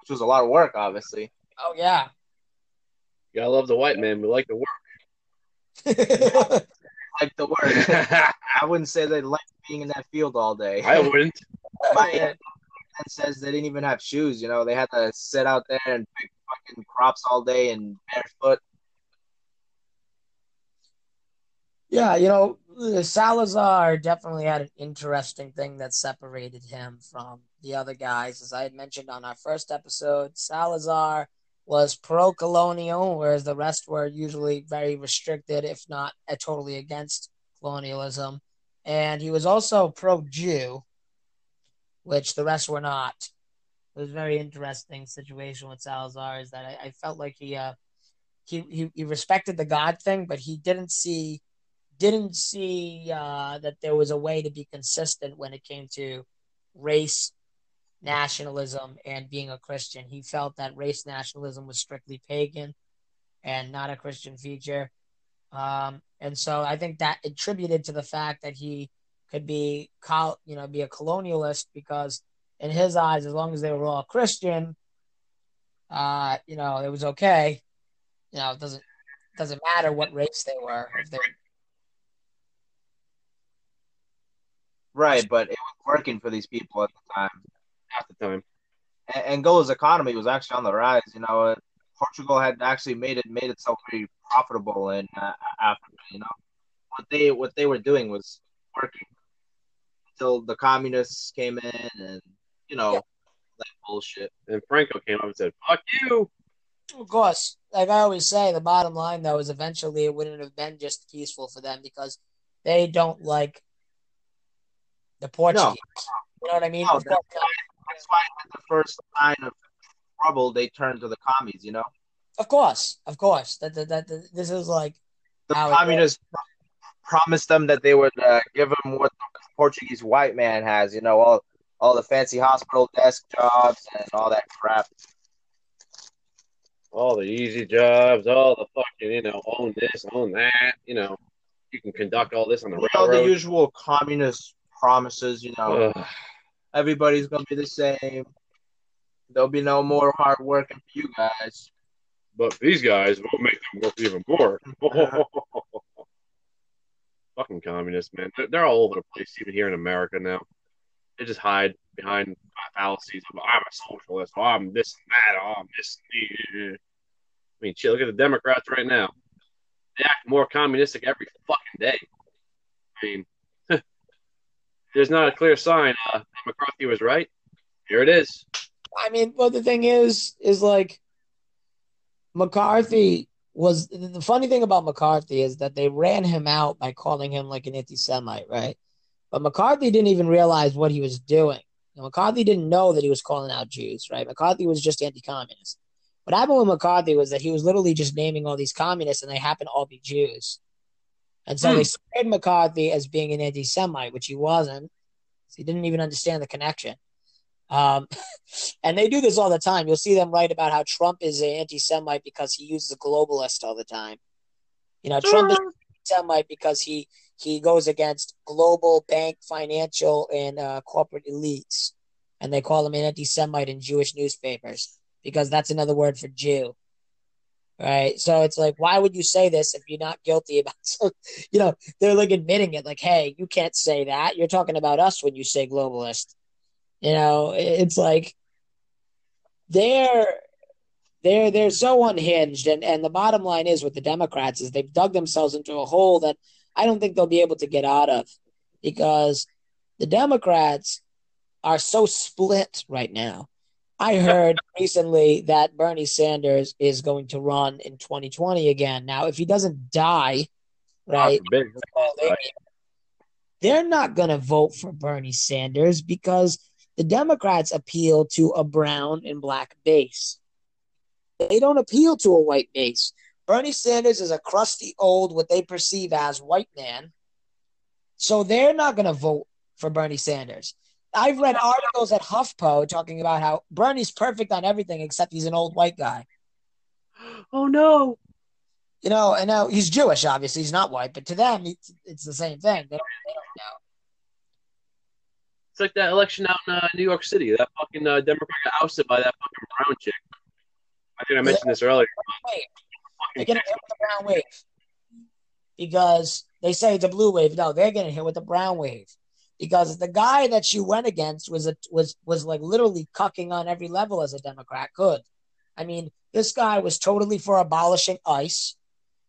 which was a lot of work, obviously. Oh yeah. You gotta love the white man. We like to work. Like the work. I wouldn't say they liked being in that field all day. I wouldn't. My aunt says they didn't even have shoes. You know, they had to sit out there and pick fucking crops all day and barefoot. Yeah, you know, Salazar definitely had an interesting thing that separated him from the other guys. As I had mentioned on our first episode, Salazar was pro colonial, whereas the rest were usually very restricted, if not uh, totally against colonialism. And he was also pro Jew, which the rest were not. It was a very interesting situation with Salazar, is that I, I felt like he, uh, he, he, he respected the God thing, but he didn't see didn't see uh, that there was a way to be consistent when it came to race nationalism and being a Christian. He felt that race nationalism was strictly pagan and not a Christian feature. Um, and so I think that attributed to the fact that he could be, col- you know, be a colonialist because in his eyes, as long as they were all Christian, uh, you know, it was okay. You know, it doesn't doesn't matter what race they were if they Right, but it was working for these people at the time. Half the time. A- Angola's economy was actually on the rise. You know, uh, Portugal had actually made it made itself very profitable in uh, Africa. You know, what they what they were doing was working until the communists came in and you know Yeah. that bullshit. And Franco came up and said, "Fuck you." Of course, like I always say, the bottom line though is eventually it wouldn't have been just peaceful for them because they don't like the Portuguese. You know what I mean? No, Of course not. That's why at the first sign of trouble they turned to the commies. You know, Of course, of course. That that, that, that- this is like the How it communists promised them that they would uh, give them what the Portuguese white man has. You know, all all the fancy hospital desk jobs and all that crap. All the easy jobs, all the fucking, you know, own this, own that. You know, you can conduct all this on the You know, the usual communist promises. You know, Ugh. everybody's gonna be the same. There'll be no more hard working for you guys. But these guys will make them work even more. Fucking communists, man. They're, they're all over the place, even here in America now. They just hide behind fallacies of I'm a socialist, oh, I'm this and that, oh, I'm this. And that. I mean, shit, look at the Democrats right now. They act more communistic every fucking day. I mean, there's not a clear sign uh, McCarthy was right. Here it is. I mean, well, the thing is, is like McCarthy was the funny thing about McCarthy is that they ran him out by calling him like an anti-Semite, right? But McCarthy didn't even realize what he was doing. McCarthy didn't know that he was calling out Jews, right? McCarthy was just anti-communist. What happened with McCarthy was that he was literally just naming all these communists, and they happened to all be Jews. And so Hmm. they spread McCarthy as being an anti-Semite, which he wasn't. He didn't even understand the connection. Um, and they do this all the time. You'll see them write about how Trump is an anti-Semite because he uses a globalist all the time. You know, Trump is anti-Semite because he he goes against global bank, financial, and uh, corporate elites, and they call him an anti-Semite in Jewish newspapers because that's another word for Jew. Right, so it's like, why would you say this if you're not guilty about? So, you know, they're like admitting it, like, hey, you can't say that. You're talking about us when you say globalist. You know, it's like they're they're they're so unhinged, and and the bottom line is with the Democrats is they've dug themselves into a hole that I don't think they'll be able to get out of because the Democrats are so split right now. I heard recently that Bernie Sanders is going to run in 2020 again. Now, if he doesn't die, right, God forbid. well, uh, they, they're not going to vote for Bernie Sanders because the Democrats appeal to a brown and black base. They don't appeal to a white base. Bernie Sanders is a crusty old, what they perceive as white man. So they're not going to vote for Bernie Sanders. I've read articles at HuffPo talking about how Bernie's perfect on everything except he's an old white guy. Oh no! You know, and now he's Jewish, obviously. He's not white, but to them, it's, it's the same thing. They don't, they don't know. It's like that election out in uh, New York City. That fucking uh, Democrat got ousted by that fucking brown chick. I think I mentioned this earlier. Wave. They're getting hit with the brown wave because they say it's a blue wave. No, they're getting hit with the brown wave because the guy that she went against was a, was was like literally cucking on every level as a Democrat could. I mean, this guy was totally for abolishing ICE.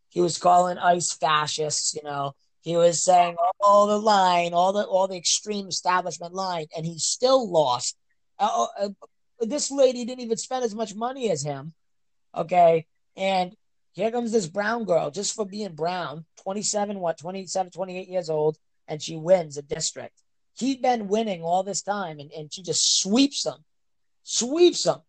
He was calling ICE fascists. You know, he was saying all the line, all the all the extreme establishment line, and he still lost. Uh, uh, this lady didn't even spend as much money as him. Okay, and here comes this brown girl just for being brown, 27, what, 27, 28 years old, and she wins a district. He'd been winning all this time, and, and she just sweeps them, sweeps them.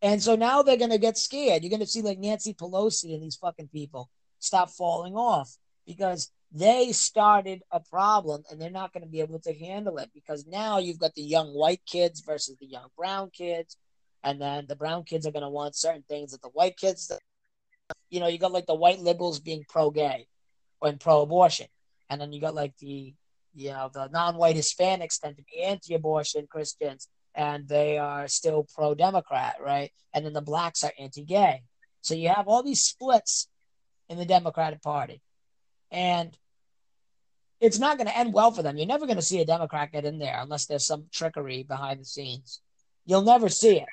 And so now they're going to get scared. You're going to see like Nancy Pelosi and these fucking people stop falling off because they started a problem and they're not going to be able to handle it because now you've got the young white kids versus the young brown kids. And then the brown kids are going to want certain things that the white kids, you know, you got like the white liberals being pro gay or pro abortion. And then you got like the, you know, the non white Hispanics tend to be anti abortion Christians and they are still pro Democrat, right? And then the blacks are anti gay. So you have all these splits in the Democratic Party. And it's not going to end well for them. You're never going to see a Democrat get in there unless there's some trickery behind the scenes. You'll never see it.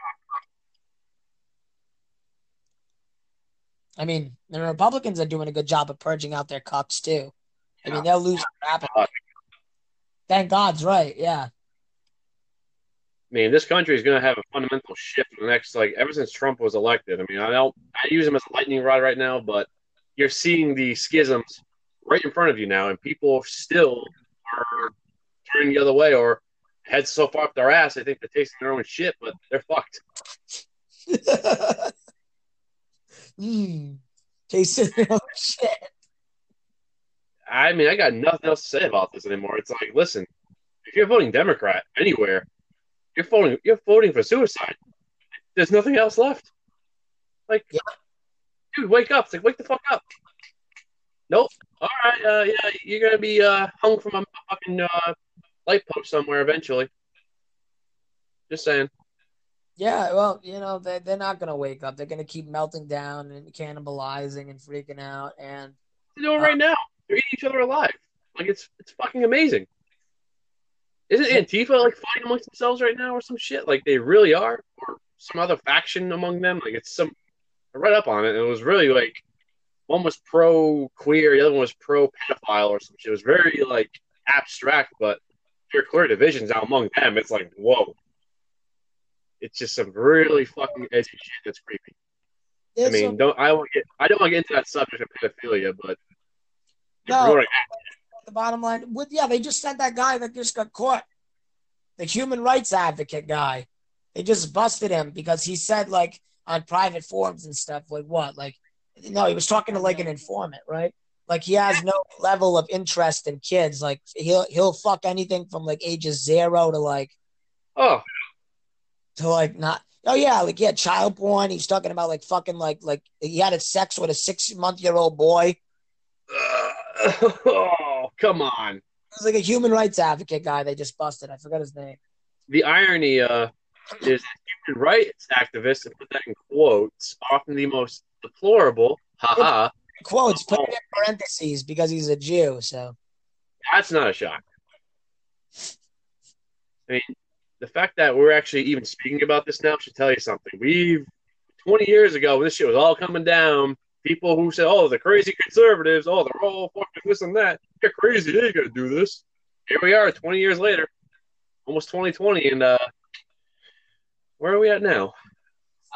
I mean, the Republicans are doing a good job of purging out their cucks too. I mean, they'll lose rapidly. Thank God's right. Yeah. I mean, this country is going to have a fundamental shift in the next, like, ever since Trump was elected. I mean, I don't, I use him as a lightning rod right now, but you're seeing the schisms right in front of you now, and people still are turning the other way or heads so far up their ass, they think they're tasting their own shit, but they're fucked. mm, tasting their own shit. I mean, I got nothing else to say about this anymore. It's like, listen, if you're voting Democrat anywhere, you're voting you're voting for suicide. There's nothing else left. Like, Yeah. dude, wake up! It's like, wake the fuck up. Nope. All right. Uh, yeah, you're gonna be uh, hung from a fucking uh, light post somewhere eventually. Just saying. Yeah, well, you know, they, they're not going to wake up. They're going to keep melting down and cannibalizing and freaking out. And They're doing it right now. They're eating each other alive. Like it's it's fucking amazing. Isn't Antifa like fighting amongst themselves right now or some shit? Like they really are, or some other faction among them. Like it's some. I read up on it. And it was really like one was pro queer, the other one was pro pedophile or some shit. It was very like abstract, but clear divisions out among them. It's like whoa. It's just some really fucking edgy shit that's creepy. I mean, some- don't I want get I don't want to get into that subject of pedophilia, but No. The bottom line, with yeah, they just sent that guy that just got caught, the human rights advocate guy. They just busted him because he said like on private forums and stuff, like what, like no, he was talking to like an informant, right? Like he has no level of interest in kids. Like he'll he'll fuck anything from like ages zero to like oh, to like not. Oh yeah, like yeah, child porn. He's talking about like fucking like like he had a sex with a six month year old boy. oh, come on. He's like a human rights advocate guy. They just busted. I forgot his name. The irony uh, is human rights activists, and put that in quotes, often the most deplorable. Haha. quotes put it in parentheses because he's a Jew. So That's not a shock. I mean, the fact that we're actually even speaking about this now should tell you something. We've 20 years ago, when this shit was all coming down. People who say, "Oh, the crazy conservatives, oh, they're all fucking this and that. They're crazy. They ain't gonna do this." Here we are, 20 years later, almost 2020, and uh, where are we at now?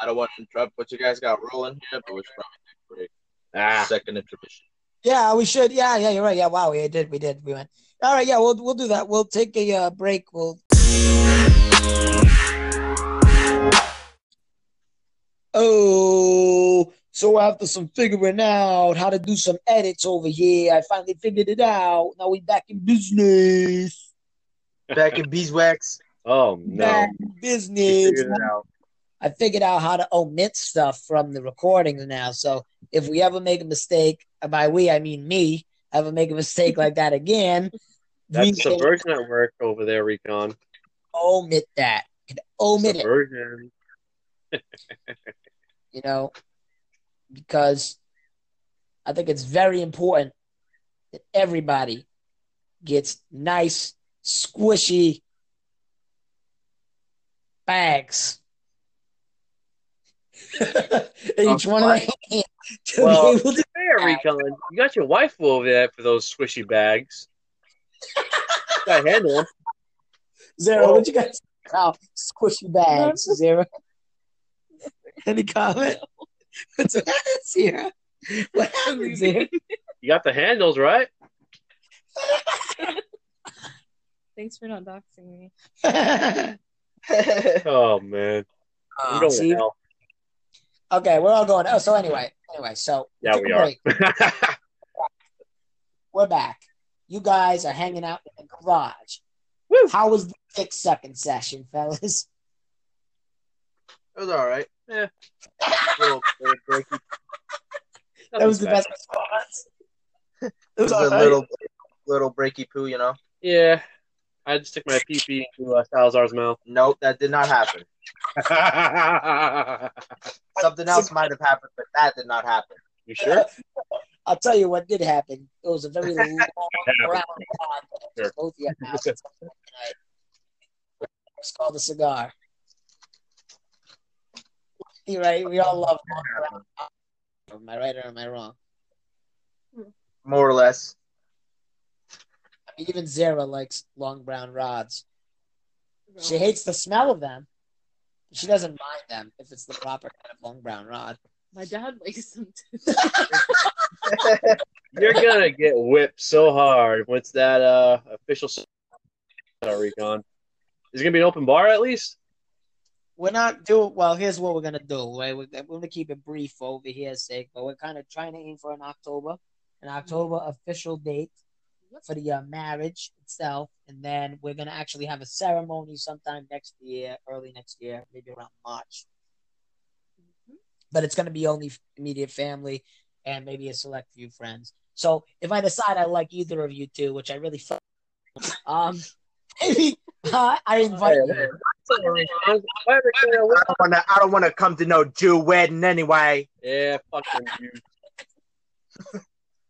I don't want to interrupt what you guys got rolling here, but we should probably take a Ah, second intermission. yeah, we should. Yeah, yeah, you're right. Yeah, wow, we did, we did, we went. All right, yeah, we'll we'll do that. We'll take a uh, break. We'll. Oh, So after some figuring out how to do some edits over here, I finally figured it out. Now we back in business. Back in beeswax. Oh no. Back in business. figured. I figured out how to omit stuff from the recordings now. So if we ever make a mistake, by we I mean me, ever make a mistake like that again, we That's can subversion at work over there, Recon. omit that. Can omit it. You know, because I think it's very important that everybody gets nice, squishy bags. Each one of them to Well, be able to Fair, Recon. You got your wife over there for those squishy bags. Got to handle 'em. zero. What you got? Oh, squishy bags, zero. Any comment? What's what happens here? What happens here? You got the handles, right? Thanks for not doxing me. Oh man. I'm Uh, going see? Okay, we're all going. Oh, so anyway, anyway, so Yeah, we are. We're back. You guys are hanging out in the garage. Woo. How was the six second session, fellas? It was all right. Eh. little, little. That was the Nothing best response. It It was was a all right. little, little breaky poo, you know. Yeah. I just took my pee pee into uh, Salazar's mouth. Nope, that did not happen. Something else might have happened, but that did not happen. You sure? I'll tell you what did happen. It was a very long brown rod. Sure. Both of your mouths. It's called a cigar. You're right. We all love long. Am I right or am I wrong? More or less. I mean, even Zara likes long brown rods. She hates the smell of them. She doesn't mind them if it's the proper kind of long brown rod. My dad likes them too. You're gonna get whipped so hard once that uh official recon. Is it gonna be an open bar at least? We're not doing well. Here's what we're gonna do. Right? We're, we're gonna keep it brief over here's sake, but we're kind of trying to aim for an October, an October official date for the uh, marriage itself, and then we're gonna actually have a ceremony sometime next year, early next year, maybe around March. But it's gonna be only immediate family and maybe a select few friends. So if I decide I like either of you two, which I really, f- um, maybe uh, I invite Hey, you. Hey. Why are they saying I don't want to. I don't want to come to no Jew wedding anyway. Yeah, fuck them Jews.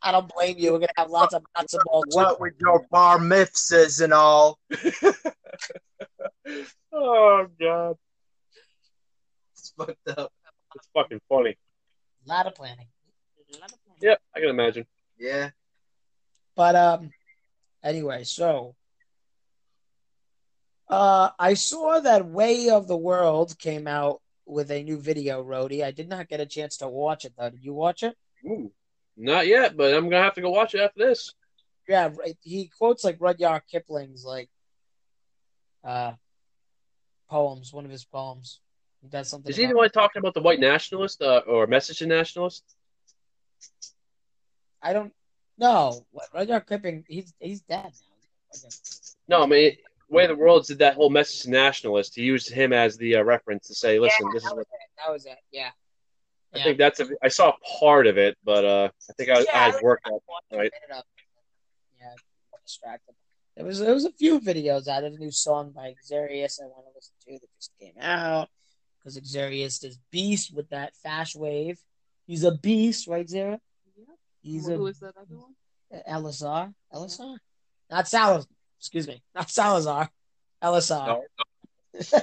I don't blame you. We're gonna have lots of lots of bolts. What with your bar mitzvahs and all? Oh god, It's fucked up. it's fucking funny. A lot of planning. A lot of planning. Yep, I can imagine. Yeah. But um, anyway, so uh, I saw that Way of the World came out with a new video, Rody. I did not get a chance to watch it though. Did you watch it? Ooh, not yet, but I'm gonna have to go watch it after this. Yeah, right. He quotes like Rudyard Kipling's like uh poems, one of his poems. He does something. Is he the one talking about the white nationalist uh, or message to nationalists? I don't know. What Rudyard Kipling? He's he's dead now. No, I mean, Way of the World did that whole message to nationalists. He used him as the uh, reference to say, "Listen, yeah, this is that what." was it. That was it. Yeah. I Yeah. think that's a. I saw part of it, but uh, I think I, Yeah, I had I worked like out. right. it up. Yeah, got distracted. There was there was a few videos out of a new song by Xurious I want to listen to that just came out because Xurious is beast with that fashwave. He's a beast, right, Zara? Yeah. He's Who a was that other one? Elazar. Elazar, not Salazar. Excuse me, not Salazar. Elazar. No. Elazar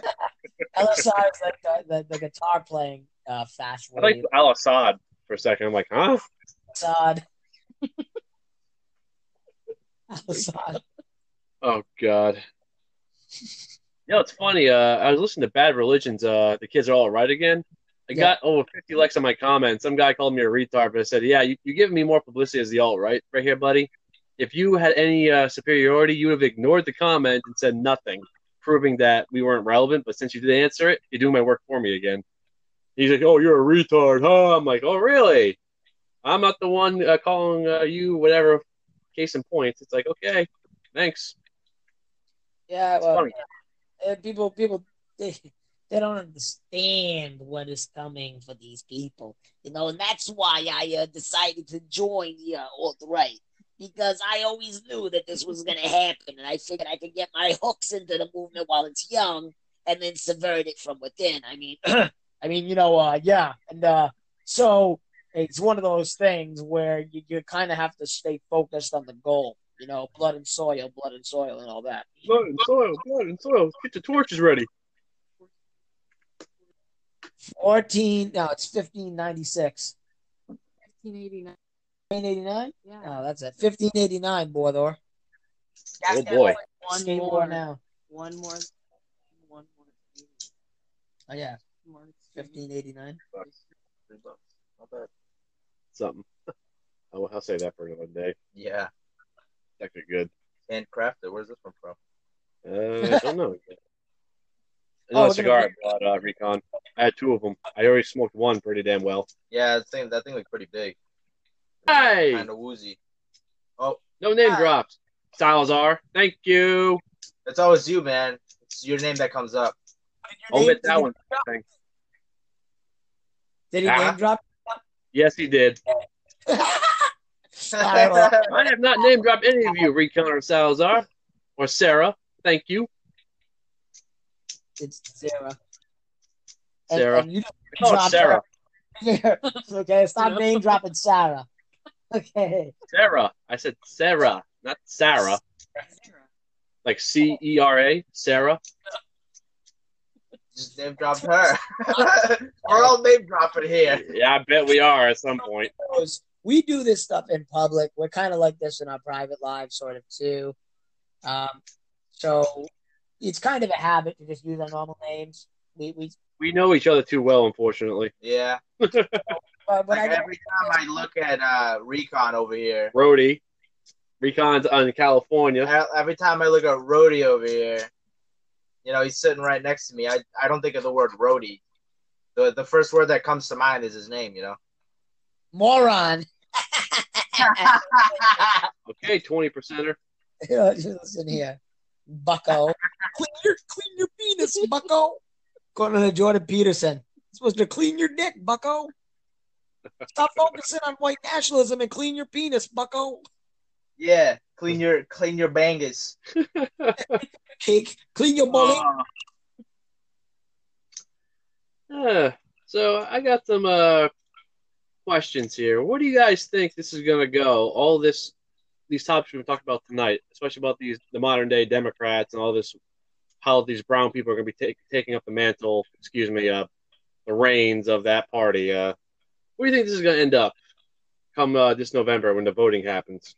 is like the, the, the guitar playing uh, fast I like. Al Assad for a second. I'm like, huh? Assad. Assad. Oh God. You know, it's funny. Uh, I was listening to Bad Religions. Uh, the kids are all right again. I Yeah. got over 50 likes on my comment. Some guy called me a retard, but I said, "Yeah, you, you're giving me more publicity as the alt right, right here, buddy. If you had any uh, superiority, you would have ignored the comment and said nothing, proving that we weren't relevant. But since you did answer it, you're doing my work for me again." He's like, "Oh, you're a retard, huh?" I'm like, "Oh, really? I'm not the one uh, calling uh, you whatever." Case in point, it's like, okay, thanks. Yeah, It's well, uh, people, people, they, they don't understand what is coming for these people, you know, and that's why I uh, decided to join the uh, alt right because I always knew that this was going to happen, and I figured I could get my hooks into the movement while it's young, and then subvert it from within. I mean, I mean, you know, uh, yeah, and uh, so it's one of those things where you, you kind of have to stay focused on the goal. You know, blood and soil, blood and soil, and all that. Blood and soil, blood and soil. Get the torches ready. 14, no, it's 1596. 1589. 1589? Yeah. Oh, that's it. 1589, Bordor. Oh boy. One Skate more. war now. One more. One more. Oh, yeah, 1589. Not bad. Something. I'll, I'll say that for another day. Yeah. It's actually good. Handcrafted. Where's this one from? Uh, I don't know. Oh, Another we're cigar I bought, uh, Recon. I had two of them. I already smoked one pretty damn well. Yeah, that thing, that thing looked pretty big. Hey! Kind of woozy. Oh, No name Hi. drops. Salazar, thank you. it's always you, man. It's your name that comes up. Omit that one. Thanks. Did he Ah. name drop? Yes, he did. All right, well, I have not name dropped any of you, Recon or Salazar. Or Sarah. Thank you. it's Sarah. Sarah. and you Oh, dropped Sarah. okay, stop name dropping Sarah. Okay. Sarah. I said Sarah, not Sarah. Sarah. Like C E R A. Sarah. Just name dropped her. We're all name dropping here. Yeah, I bet we are at some point. We do this stuff in public. We're kind of like this in our private lives, sort of too. Um, so it's kind of a habit to just use our normal names. We we We know each other too well, unfortunately. Yeah. but when Like I every time I look at uh, Recon over here, Rody. Recon's on California. every time I look at Rody over here, you know, he's sitting right next to me. I, I don't think of the word Rody. The the first word that comes to mind is his name, you know? moron. Okay, 20 percenter. Listen here, Bucko. clean your clean your penis, Bucko. According to Jordan Peterson, You're supposed to clean your dick, Bucko. Stop focusing on white nationalism and clean your penis, Bucko. yeah. Clean your clean your bangus. Cake, clean your bully. Uh, so I got some uh questions here. What do you guys think this is gonna go? All this, these topics we've talked about tonight, especially about these the modern day Democrats and all this, how these brown people are gonna be take, taking up the mantle. Excuse me, uh, the reins of that party. Uh, where do you think this is gonna end up? Come uh, this November when the voting happens.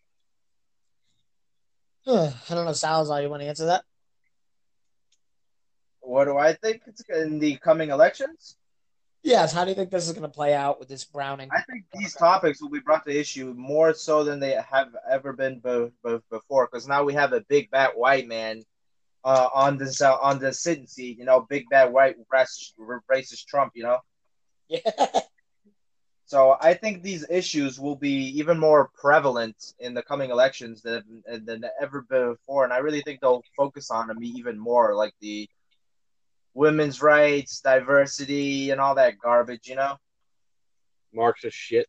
I don't know, Salazar. You want to answer that? What do I think it's in the coming elections? Yes. How do you think this is going to play out with this Browning? I think these topics will be brought to issue more so than they have ever been be- be- before, because now we have a big bad white man uh, on this uh, on the sitting seat. You know, big bad white racist, racist Trump. You know, Yeah. So I think these issues will be even more prevalent in the coming elections than than ever before, and I really think they'll focus on them even more, like the women's rights, diversity, and all that garbage. You know. Marxist shit.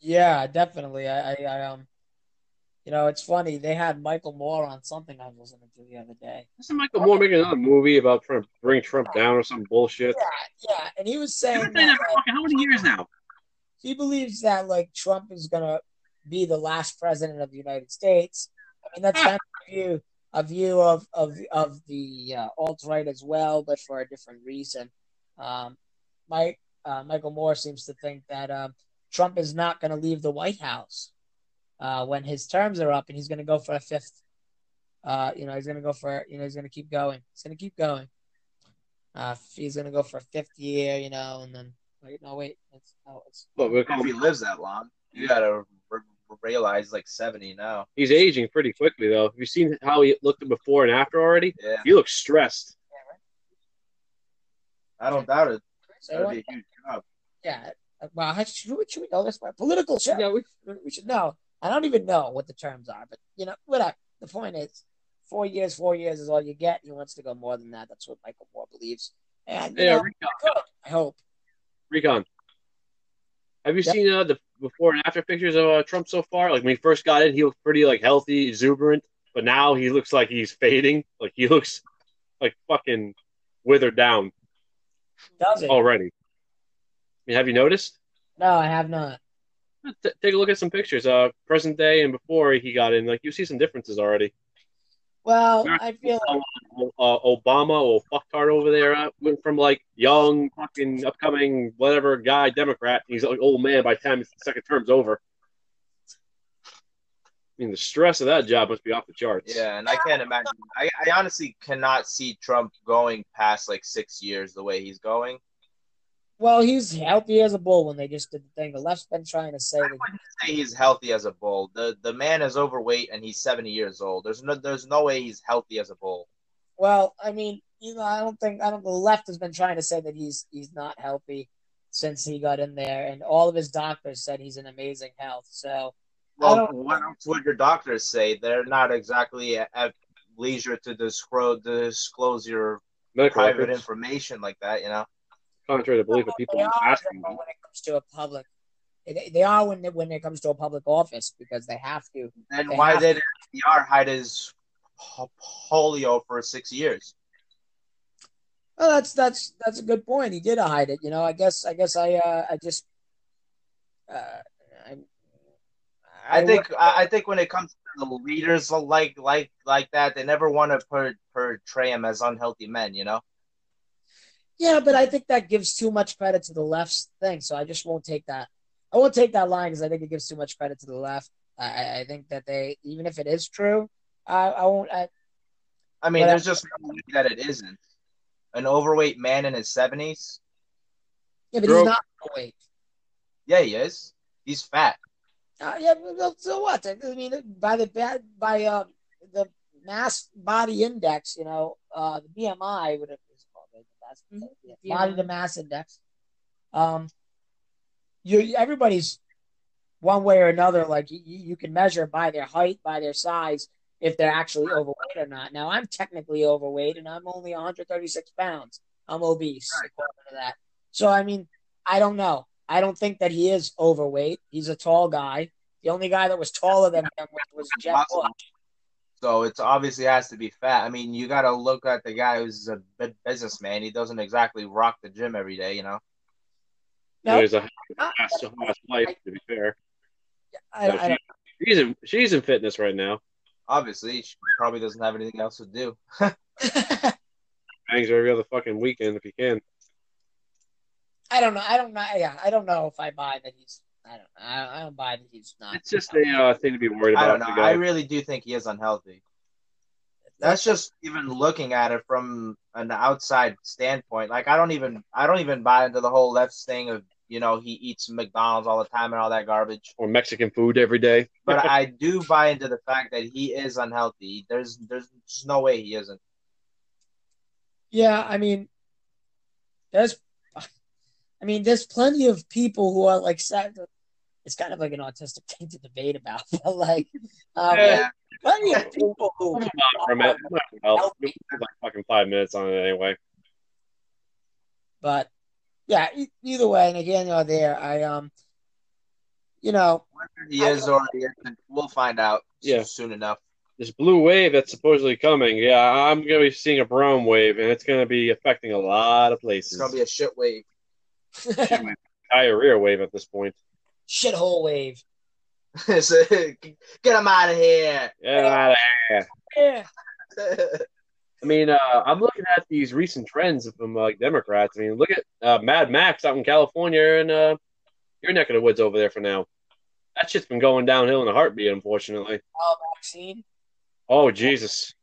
Yeah, definitely. I, I, I, um, you know, it's funny. They had Michael Moore on something I was listening to the other day. Isn't Michael Moore making another movie about trying to bring Trump down or some bullshit? Yeah, yeah. and he was saying that, like, How many years now? he believes that like Trump is gonna be the last president of the United States. I mean, that's kind of a view, a view of of of the uh, alt right as well, but for a different reason. Um, Mike uh, Michael Moore seems to think that um, Trump is not going to leave the White House uh, when his terms are up, and he's going to go for a fifth. Uh, you know, he's going to go for you know he's going to keep going. He's going to keep going. Uh, he's going to go for a fifth year, you know, and then wait, no, wait, it's no, it's But If he lives that long, you gotta r- realize like seventy now. He's aging pretty quickly, though. Have you seen how he looked before and after already? Yeah. He looks stressed. I don't doubt it. So That'd be a huge job. yeah. Well, how should, we- should we know this? We're political show. Yeah, we, we should know. I don't even know what the terms are, but you know, whatever. The point is, four years, four years is all you get. He wants to go more than that. That's what Michael Moore believes. And Yeah, know, Recon. I hope. Recon. Have you Yep. seen uh, the before and after pictures of uh, Trump so far? Like when he first got in, he looked pretty like healthy, exuberant, but now he looks like he's fading. Like he looks like fucking withered down Does it? already. I mean, have you noticed? No, I have not. T- take a look at some pictures, uh, present day and before he got in. Like you see some differences already. Well, Yeah. I feel like uh, Obama or fucktard over there uh, went from like young fucking upcoming whatever guy Democrat. He's like old man by the time his second term's over. I mean, the stress of that job must be off the charts. Yeah, and I can't imagine. I, I honestly cannot see Trump going past like six years the way he's going. Well, he's healthy as a bull when they just did the thing. The left's been trying to say that Say he's healthy as a bull. The the man is overweight and he's seventy years old. There's no there's no way he's healthy as a bull. Well, I mean, you know, I don't think I don't. The left has been trying to say that he's he's not healthy since he got in there, and all of his doctors said he's in amazing health. So Well, what else would your doctors say? They're not exactly at, at leisure to disclose disclose your Medical private records, information like that. You know. Contrary to belief of people they are asking. when it comes to a public. They, they are when it, when it comes to a public office because they have to. Then They why have- did FDR hide his polio for six years? Well, that's that's that's a good point. He did hide it. You know, I guess I guess I uh, I just. Uh, I, I think I I think when it comes to the leaders like like like that, they never want to per, portray them as unhealthy men. You know. Yeah, but I think that gives too much credit to the left's thing, so I just won't take that. I won't take that line because I think it gives too much credit to the left. I- I, I think that they, even if it is true, I, I won't. I, I mean, But- there's just no way that it isn't. An overweight man in his seventies. yeah, but Bro. he's not overweight. Yeah, he is. He's fat. Uh, yeah, well, so what? I mean, by the by, by uh, the mass body index, you know, uh, the BMI, whatever it's called, right? the mass, Mhm. yeah, body to mass index. Um, you everybody's one way or another. Like you, you can measure by their height, by their size, if they're actually overweight or not. Now, I'm technically overweight, and I'm only 136 pounds. I'm obese, according to that. So, I mean, I don't know. I don't think that he is overweight. He's a tall guy. The only guy that was taller than him was, was Jeb Bush. So it's obviously has to be fat. I mean, you got to look at the guy who's a big businessman. He doesn't exactly rock the gym every day, you know. No, There's a I, fast, fast life, to be fair. I, I, don't- She's in, she's in fitness right now. Obviously, she probably doesn't have anything else to do. Bangs her every other fucking weekend if you can. I don't know. I don't know. Yeah, I don't know if I buy that he's. I don't. I, I don't buy that he's not. It's just a uh, thing to be worried about. I don't know. I really do think he is unhealthy. That's just even looking at it from an outside standpoint. Like I don't even I don't even buy into the whole left thing of you know he eats McDonald's all the time and all that garbage. or Mexican food every day. But I do buy into the fact that he is unhealthy. There's there's just no way he isn't. Yeah, I mean, there's, I mean, there's plenty of people who are like, sad- it's kind of like an autistic thing to debate about, but like, um, Yeah. plenty of people who, Come on for a. Well, like fucking five minutes on it anyway. but yeah, e- either way, and again, you're there. I um, you know, He is or he isn't. We'll find out Yeah. soon enough. This blue wave that's supposedly coming, yeah, I'm gonna be seeing a brown wave, and it's gonna be affecting a lot of places. It's gonna be a shit wave. diarrhea wave at this point. Shithole wave. So, Get him out of here. Get out of here. Yeah, I mean, uh, I'm looking at these recent trends from like Democrats. I mean, look at uh, Mad Max out in California and uh, your neck of the woods over there for now. That shit's been going downhill in a heartbeat, unfortunately. all vaccine. Oh Jesus!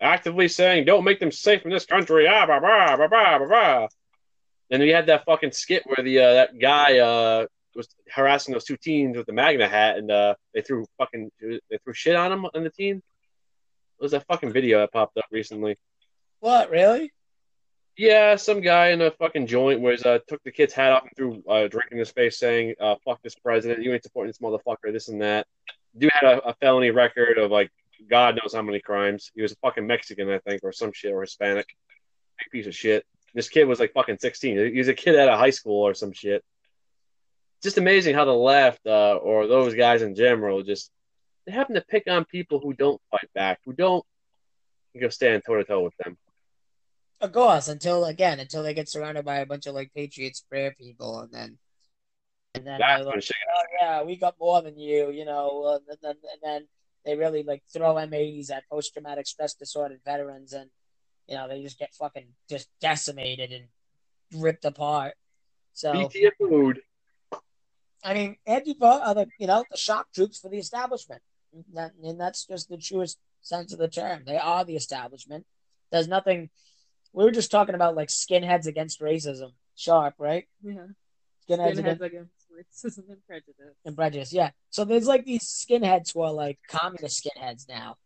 Actively saying, "Don't make them safe in this country." Ah, blah, blah, blah, blah, blah, blah. And we had that fucking skit where the uh, that guy uh, was harassing those two teens with the MAGA hat, and uh, they threw fucking they threw shit on him and the team. It was that fucking video that popped up recently. What really? Yeah, some guy in a fucking joint was uh, took the kid's hat off and threw uh, a drink in his face, saying, uh, "Fuck this president! You ain't supporting this motherfucker! This and that." Dude had a, a felony record of like God knows how many crimes. He was a fucking Mexican, I think, or some shit, or Hispanic. Big piece of shit. This kid was like fucking sixteen. He was a kid out of high school or some shit. Just amazing how the left, uh, or those guys in general, just they happen to pick on people who don't fight back, who don't go stand toe to toe with them. Of course, until again, until they get surrounded by a bunch of like Patriots prayer people, and then and then That's like, oh yeah, we got more than you, you know, uh, and, then, and then they really like throw M80s at post traumatic stress disorder veterans, and you know they just get fucking just decimated and ripped apart. So BTF food. I mean, Antifa are the you know the shock troops for the establishment, and that's just the truest sense of the term. They are the establishment. There's nothing. We were just talking about like skinheads against racism. Sharp, right? Yeah. Skinheads, Skinheads against against racism and prejudice. and prejudice. Yeah. So there's like these skinheads who are like communist skinheads now,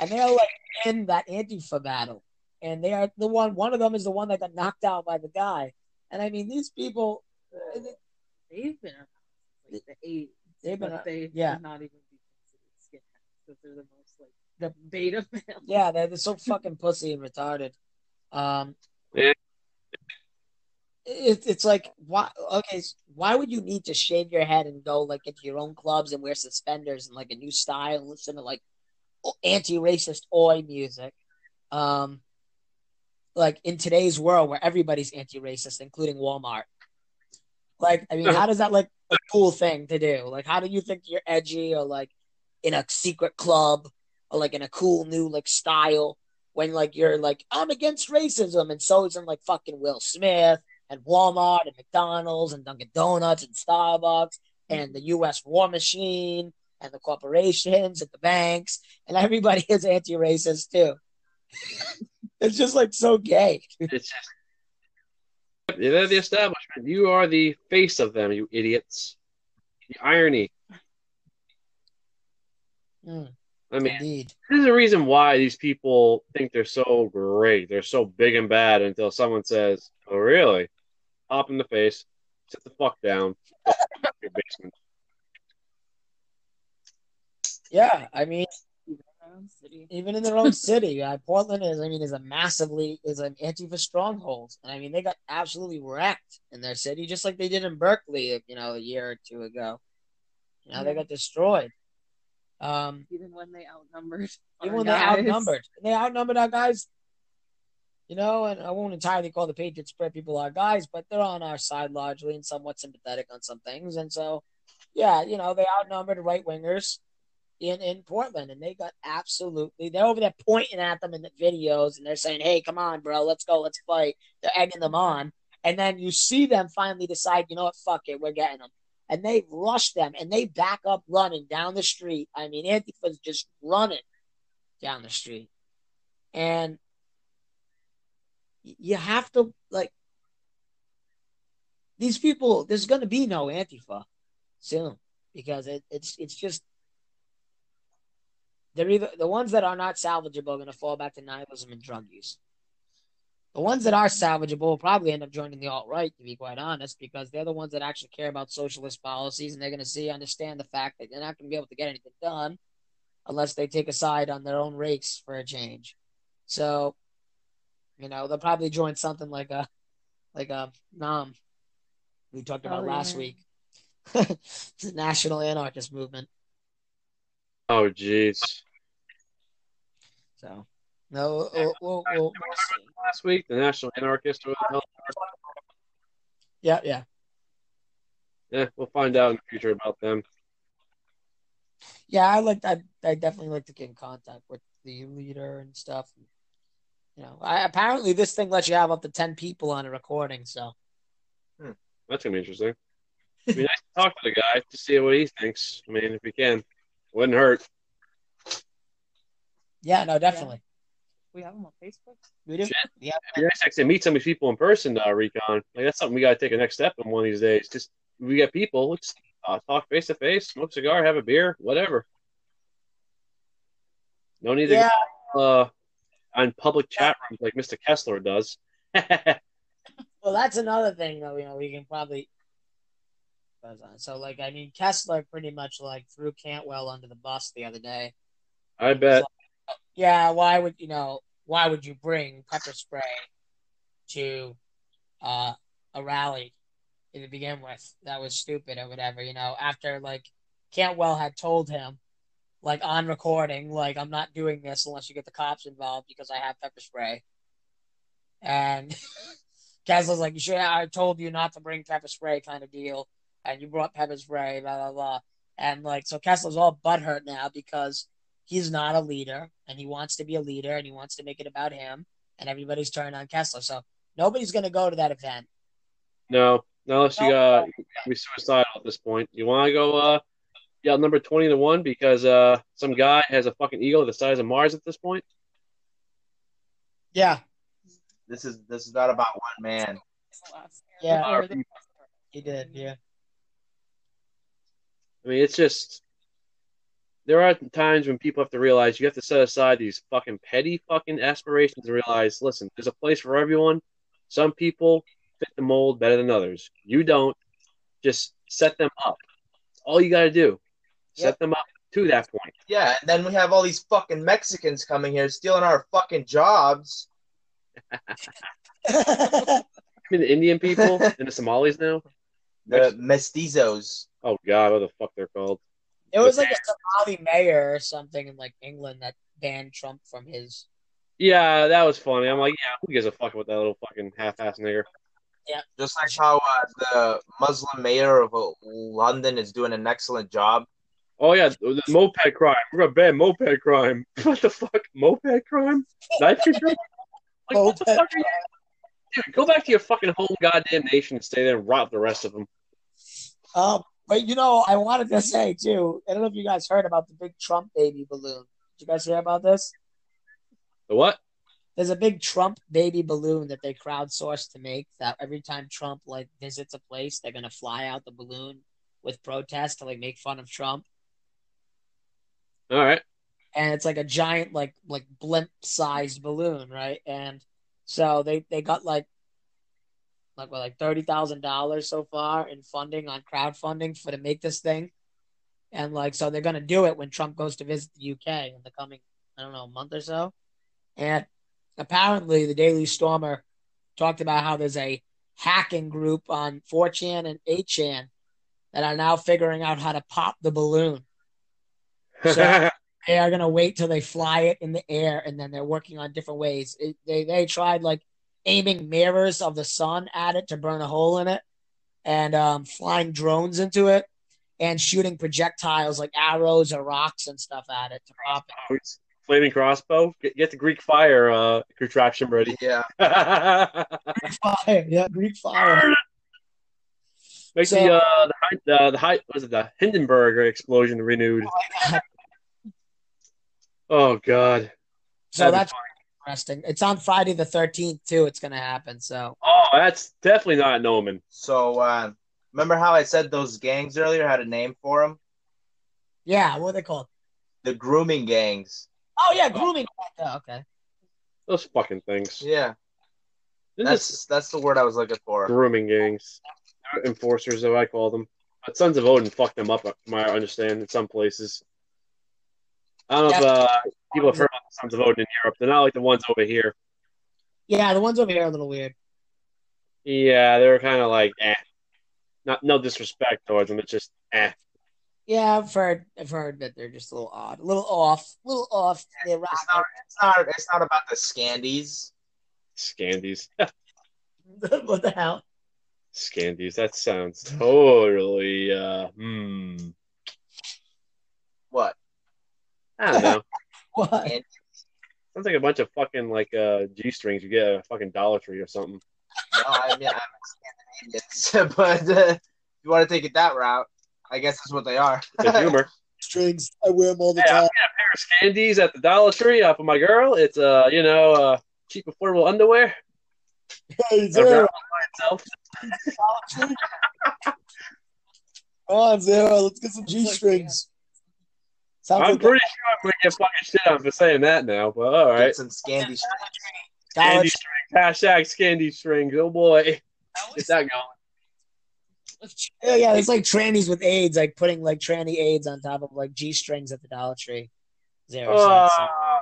and they're like in that Antifa battle, and they are the one. One of them is the one that got knocked out by the guy, and I mean these people. uh, They've been like the 80s. They've been but a- they yeah. not even be considered skinheads because they're the most like The- beta male. Yeah, they're, they're so fucking pussy and retarded. Um, Yeah. it, it's like why? Okay, why would you need to shave your head and go like into your own clubs and wear suspenders and like a new style and listen to like anti-racist oi music? Um, like in today's world where everybody's anti-racist, including Walmart. Like, I mean, how does that like a cool thing to do? Like, how do you think you're edgy or like in a secret club or like in a cool new like style when like you're like I'm against racism and so is in like fucking Will Smith and Walmart and McDonald's and Dunkin' Donuts and Starbucks and the U.S. war machine and the corporations and the banks and everybody is anti-racist too. it's just like so gay. It's just they're the establishment. You are the face of them, you idiots. The irony. Mm, I mean, indeed. there's a reason why these people think they're so great. They're so big and bad until someone says, "Oh, really?" Hop in the face, sit the fuck down, go back to your basement. Yeah, I mean, Around city. even in their own city, uh, Portland is, I mean, is a massively is an Antifa stronghold, and I mean, they got absolutely wrecked in their city, just like they did in Berkeley, you know, a year or two ago. You know, they got destroyed. Um, Even when they outnumbered. even when they guys. outnumbered, they outnumbered our guys. You know, and I won't entirely call the Patriots spread people our guys, but they're on our side largely and somewhat sympathetic on some things. And so, yeah, you know, they outnumbered right wingers in in Portland, and they got absolutely. They're over there pointing at them in the videos, and they're saying, "Hey, come on, bro, let's go, let's fight." They're egging them on, and then you see them finally decide, you know what, fuck it, we're getting them, and they rush them, and they back up running down the street. I mean, Antifa's just running down the street, and you have to like these people. There's going to be no Antifa soon because it, it's it's just they're either the ones that are not salvageable are going to fall back to nihilism and drug use. The ones that are salvageable will probably end up joining the alt right, to be quite honest, because they're the ones that actually care about socialist policies and they're going to see, understand the fact that they're not going to be able to get anything done unless they take a side on their own race for a change. So, you know, they'll probably join something like a, like a NAM we talked about Oh, last yeah. week. the National Anarchist Movement. Oh, jeez. So, no, we'll, we'll, we'll. Last week, the National Anarchist. Or the hell? Yeah, yeah. Yeah, we'll find out in the future about them. Yeah, I like I I definitely like to get in contact with the leader and stuff. You know, I, apparently this thing lets you have up to ten people on a recording. So hmm, That's gonna be interesting. It'd be nice to talk to the guy to see what he thinks. I mean, if we can, wouldn't hurt. Yeah, no, definitely. We have them on Facebook. We do. Shit. Yeah, It'd be nice to actually meet some of these people in person, uh, Recon. Like that's something we gotta take a next step in one of these days. Just we get people, let's uh, talk face to face, smoke a cigar, have a beer, whatever. No need to go uh, on public chat rooms like Mr. Kessler does. Well, that's another thing though. You know, we can probably. So, like, I mean, Kessler pretty much like threw Cantwell under the bus the other day. I bet. Yeah, why would you know? Why would you bring pepper spray to uh, a rally to begin with? That was stupid or whatever. You know, after like Cantwell had told him, like on recording, like I'm not doing this unless you get the cops involved because I have pepper spray. And Kessler's like, should. I told you not to bring pepper spray, kind of deal, and you brought pepper spray, blah blah blah. And like, so Kessler's all butthurt now because he's not a leader, and he wants to be a leader, and he wants to make it about him, and everybody's turning on Kessler. So nobody's gonna go to that event. No, not unless you uh, be suicidal at this point. You want to go uh, yell number twenty to one because uh, some guy has a fucking ego the size of Mars at this point. Yeah, This is this is not about one man. It's the last Yeah. He did. Yeah. I mean, it's just there are times when people have to realize you have to set aside these fucking petty fucking aspirations and realize, listen, there's a place for everyone. Some people fit the mold better than others. You don't. Just set them up. That's all you got to do. Set Yep. them up to that point. Yeah, and then we have all these fucking Mexicans coming here stealing our fucking jobs. I mean, the Indian people and the Somalis now. The mestizos. Oh God, what the fuck they're called? It was like a Somali mayor or something in like England that banned Trump from his. Yeah, that was funny. I'm like, yeah, who gives a fuck about that little fucking half-ass nigger? Yeah. Just like how uh, the Muslim mayor of uh, London is doing an excellent job. Oh yeah, the moped crime. We're gonna ban moped crime. What the fuck, moped crime? Knife control? Like, what the Moped fuck are you? Dude, go back to your fucking home goddamn nation and stay there and rob the rest of them. Um, but you know, I wanted to say too. I don't know if you guys heard about the big Trump baby balloon. Did you guys hear about this? The what? There's a big Trump baby balloon that they crowdsourced to make. That every time Trump like visits a place, they're gonna fly out the balloon with protest to like make fun of Trump. All right. and it's like a giant like like blimp sized balloon right and so they they got like like what like thirty thousand dollars so far in funding on crowdfunding for to make this thing? And like so they're gonna do it when trump goes to visit the uk in the coming i don't know month or so. And apparently the daily stormer talked about how there's a hacking group on 4chan and 8chan that are now figuring out how to pop the balloon. So- they are gonna wait till they fly it in the air, and then they're working on different ways. It, they they tried like aiming mirrors of the sun at it to burn a hole in it, and um, flying drones into it, and shooting projectiles like arrows or rocks and stuff at it to pop it. Flaming crossbow. Get, get the Greek fire uh, contraption ready. Yeah. Greek fire, yeah, Greek fire. Make So- the uh, the high, the, the high was it the Hindenburg explosion renewed? Oh God. So That'd be that's interesting. It's on Friday the thirteenth too. It's gonna happen. So Oh, that's definitely not Noman. So uh, remember how I said those gangs earlier had a name for them? yeah, what are they called? The grooming gangs. Oh yeah, grooming. Oh, okay. Those fucking things. Yeah, Isn't this that's that's the word I was looking for. grooming gangs, enforcers, as I call them. But Sons of Odin fucked them up, from what I understand, in some places. I don't know if uh, people have heard about the Sons of Odin in Europe. They're not like the ones over here. Yeah, the ones over here are a little weird. Yeah, they're kind of like eh. Not no disrespect towards them. It's just eh. Yeah, I've heard. I've heard that they're just a little odd, a little off, a little off. They. It's not. It's not. It's not about the Scandies. Scandies. what the hell? Scandies. That sounds totally uh hmm. What? I don't know. What? No, Sounds like a bunch of fucking like uh G strings you get a fucking Dollar Tree or something. I mean I'm Scandinavians, but uh, if you want to take it that route, I guess that's what they are. Good humor. Strings. I wear them all the Hey, I'm time. getting a pair of Scandies at the Dollar Tree uh, for my girl. It's uh, you know, uh, cheap affordable underwear. Hey, Around Zero. Come on, Zero. Let's get some G strings. Sounds I'm like pretty sure I'm gonna get fucking shit on for saying that now, but all right. Get some Scandi. Dollar Dollar Candy strings. Hashtag candy strings. Oh boy. Get that going. Yeah, yeah, it's like trannies with AIDS, like putting like tranny AIDS on top of like G strings at the Dollar Tree. Zero cents. Uh,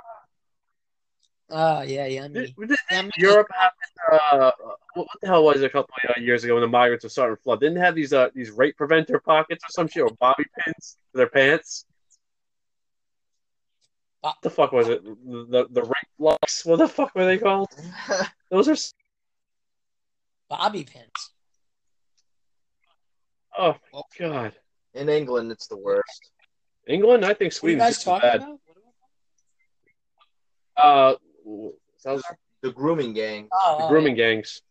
Oh yeah, yeah. did, me. did Europe have uh, what, what the hell was it a couple of years ago when the migrants were starting to flood? Didn't have these uh, these rape preventer pockets or some shit or bobby pins for their pants? Uh, What the fuck was it? The, the the rape locks? What the fuck were they called? Those are Bobby pins. oh my god. In England, it's the worst. England, I think What are you guys just talking bad. about? Uh, sounds The grooming gang. Oh, the oh, grooming gangs,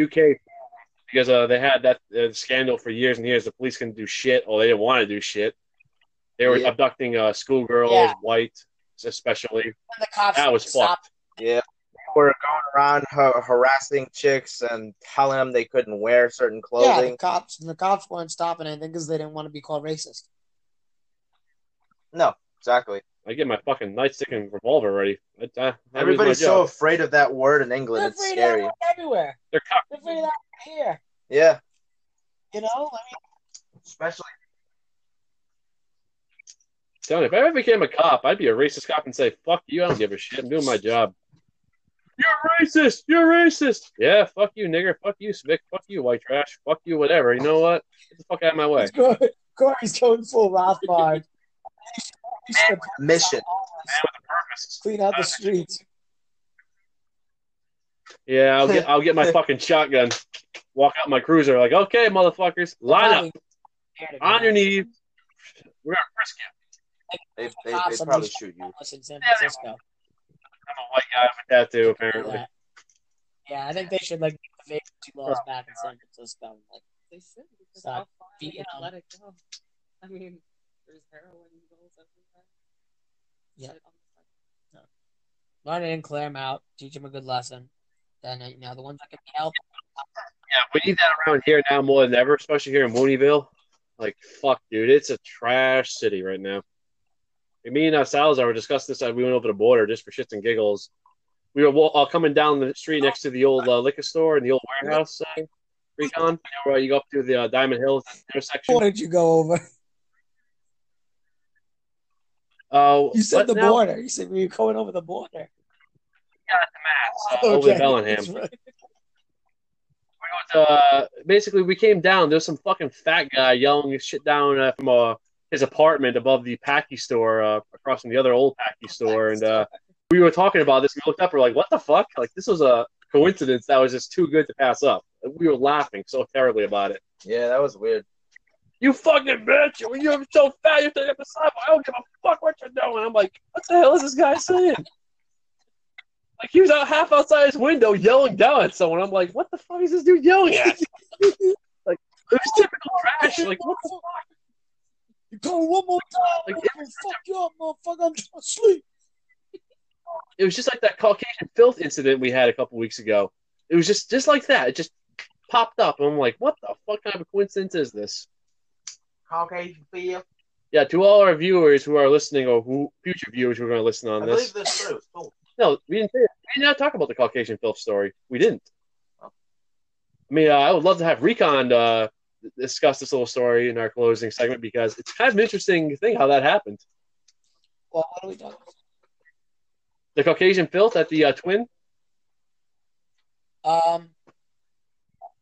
UK, because uh, they had that uh, scandal for years and years. The police couldn't do shit, or they didn't want to do shit. They were Yeah. abducting uh, schoolgirls, Yeah. white especially. yeah. And the cops That was stopped. fucked. Yeah. They Were going around har- harassing chicks and telling them they couldn't wear certain clothing. Yeah, the cops and the cops weren't stopping anything because they didn't want to be called racist. No, exactly. I get my fucking nightstick and revolver ready. I, I, I Everybody's so job. afraid of that word in England. They're It's afraid scary. of everywhere. They're cock- They're afraid of that here. Yeah, You know, I mean, especially Telling you, if I ever became a cop, I'd be a racist cop and say, "Fuck you, I don't give a shit. I'm doing my job." You're racist. You're racist. Yeah, fuck you, nigger. Fuck you, Svick. Fuck you, white trash. Fuck you, whatever. You know what? Get the fuck out of my way. Corey's going full Rothbard. Mission. Clean out the streets. Yeah, I'll get I'll get my fucking shotgun. Walk out my cruiser like, okay, motherfuckers, line up on your knees. We're gonna frisk you. They, they, they'd probably shoot you. in San Francisco. I'm a white guy with a tattoo, apparently. Yeah. yeah, I think they should like make the vacancy laws back in San Francisco. Like, They should because Stop how far beating they can them. let it go. I mean, there's heroin needles everywhere. Yeah. Shit on the side. learn it in Claremont, teach them a good lesson. Then uh, you know the ones that can be helped. Yeah, we need that around here now more than ever, especially here in Mooneyville. Like, fuck, dude, it's a trash city right now. And me and uh, Salazar were discussing this. uh, We went over the border just for shits and giggles. We were wa- uh, coming down the street next to the old uh, liquor store and the old warehouse. Uh, Recon, you where you go up to the uh, Diamond Hill intersection. What did you go over? Oh, You said the now? border. You said we were going over the border. Uh, Over to Bellingham. That's right. We went, uh, basically, we came down. There's some fucking fat guy yelling his shit down uh, from uh, his apartment above the Packy store, uh, across from the other old Packy store. And uh, we were talking about this. We looked up. We're like, "What the fuck?" Like this was a coincidence that was just too good to pass up. We were laughing so terribly about it. Yeah, that was weird. You fucking bitch! You're so fat. You're to get the sidewalk. I don't give a fuck what you're doing. I'm like, what the hell is this guy saying? Like he was out half outside his window yelling down at someone. I'm like, what the fuck is this dude yelling at? like it was typical trash. Like what the fuck? You call one more time. Like, I'm fuck you up, motherfucker. I'm trying to sleep. It was just like that Caucasian filth incident we had a couple weeks ago. It was just just like that. It just popped up, and I'm like, what the fuck kind of a coincidence is this? Caucasian feel. Yeah, to all our viewers who are listening, or who future viewers who are going to listen I on believe this, this. Cool. no, we didn't. say it. We did not talk about the Caucasian filth story. We didn't. Oh. I mean, uh, I would love to have Recon uh, discuss this little story in our closing segment because it's kind of an interesting thing how that happened. Well, what are we talking? The Caucasian filth at the uh, Twin, Um,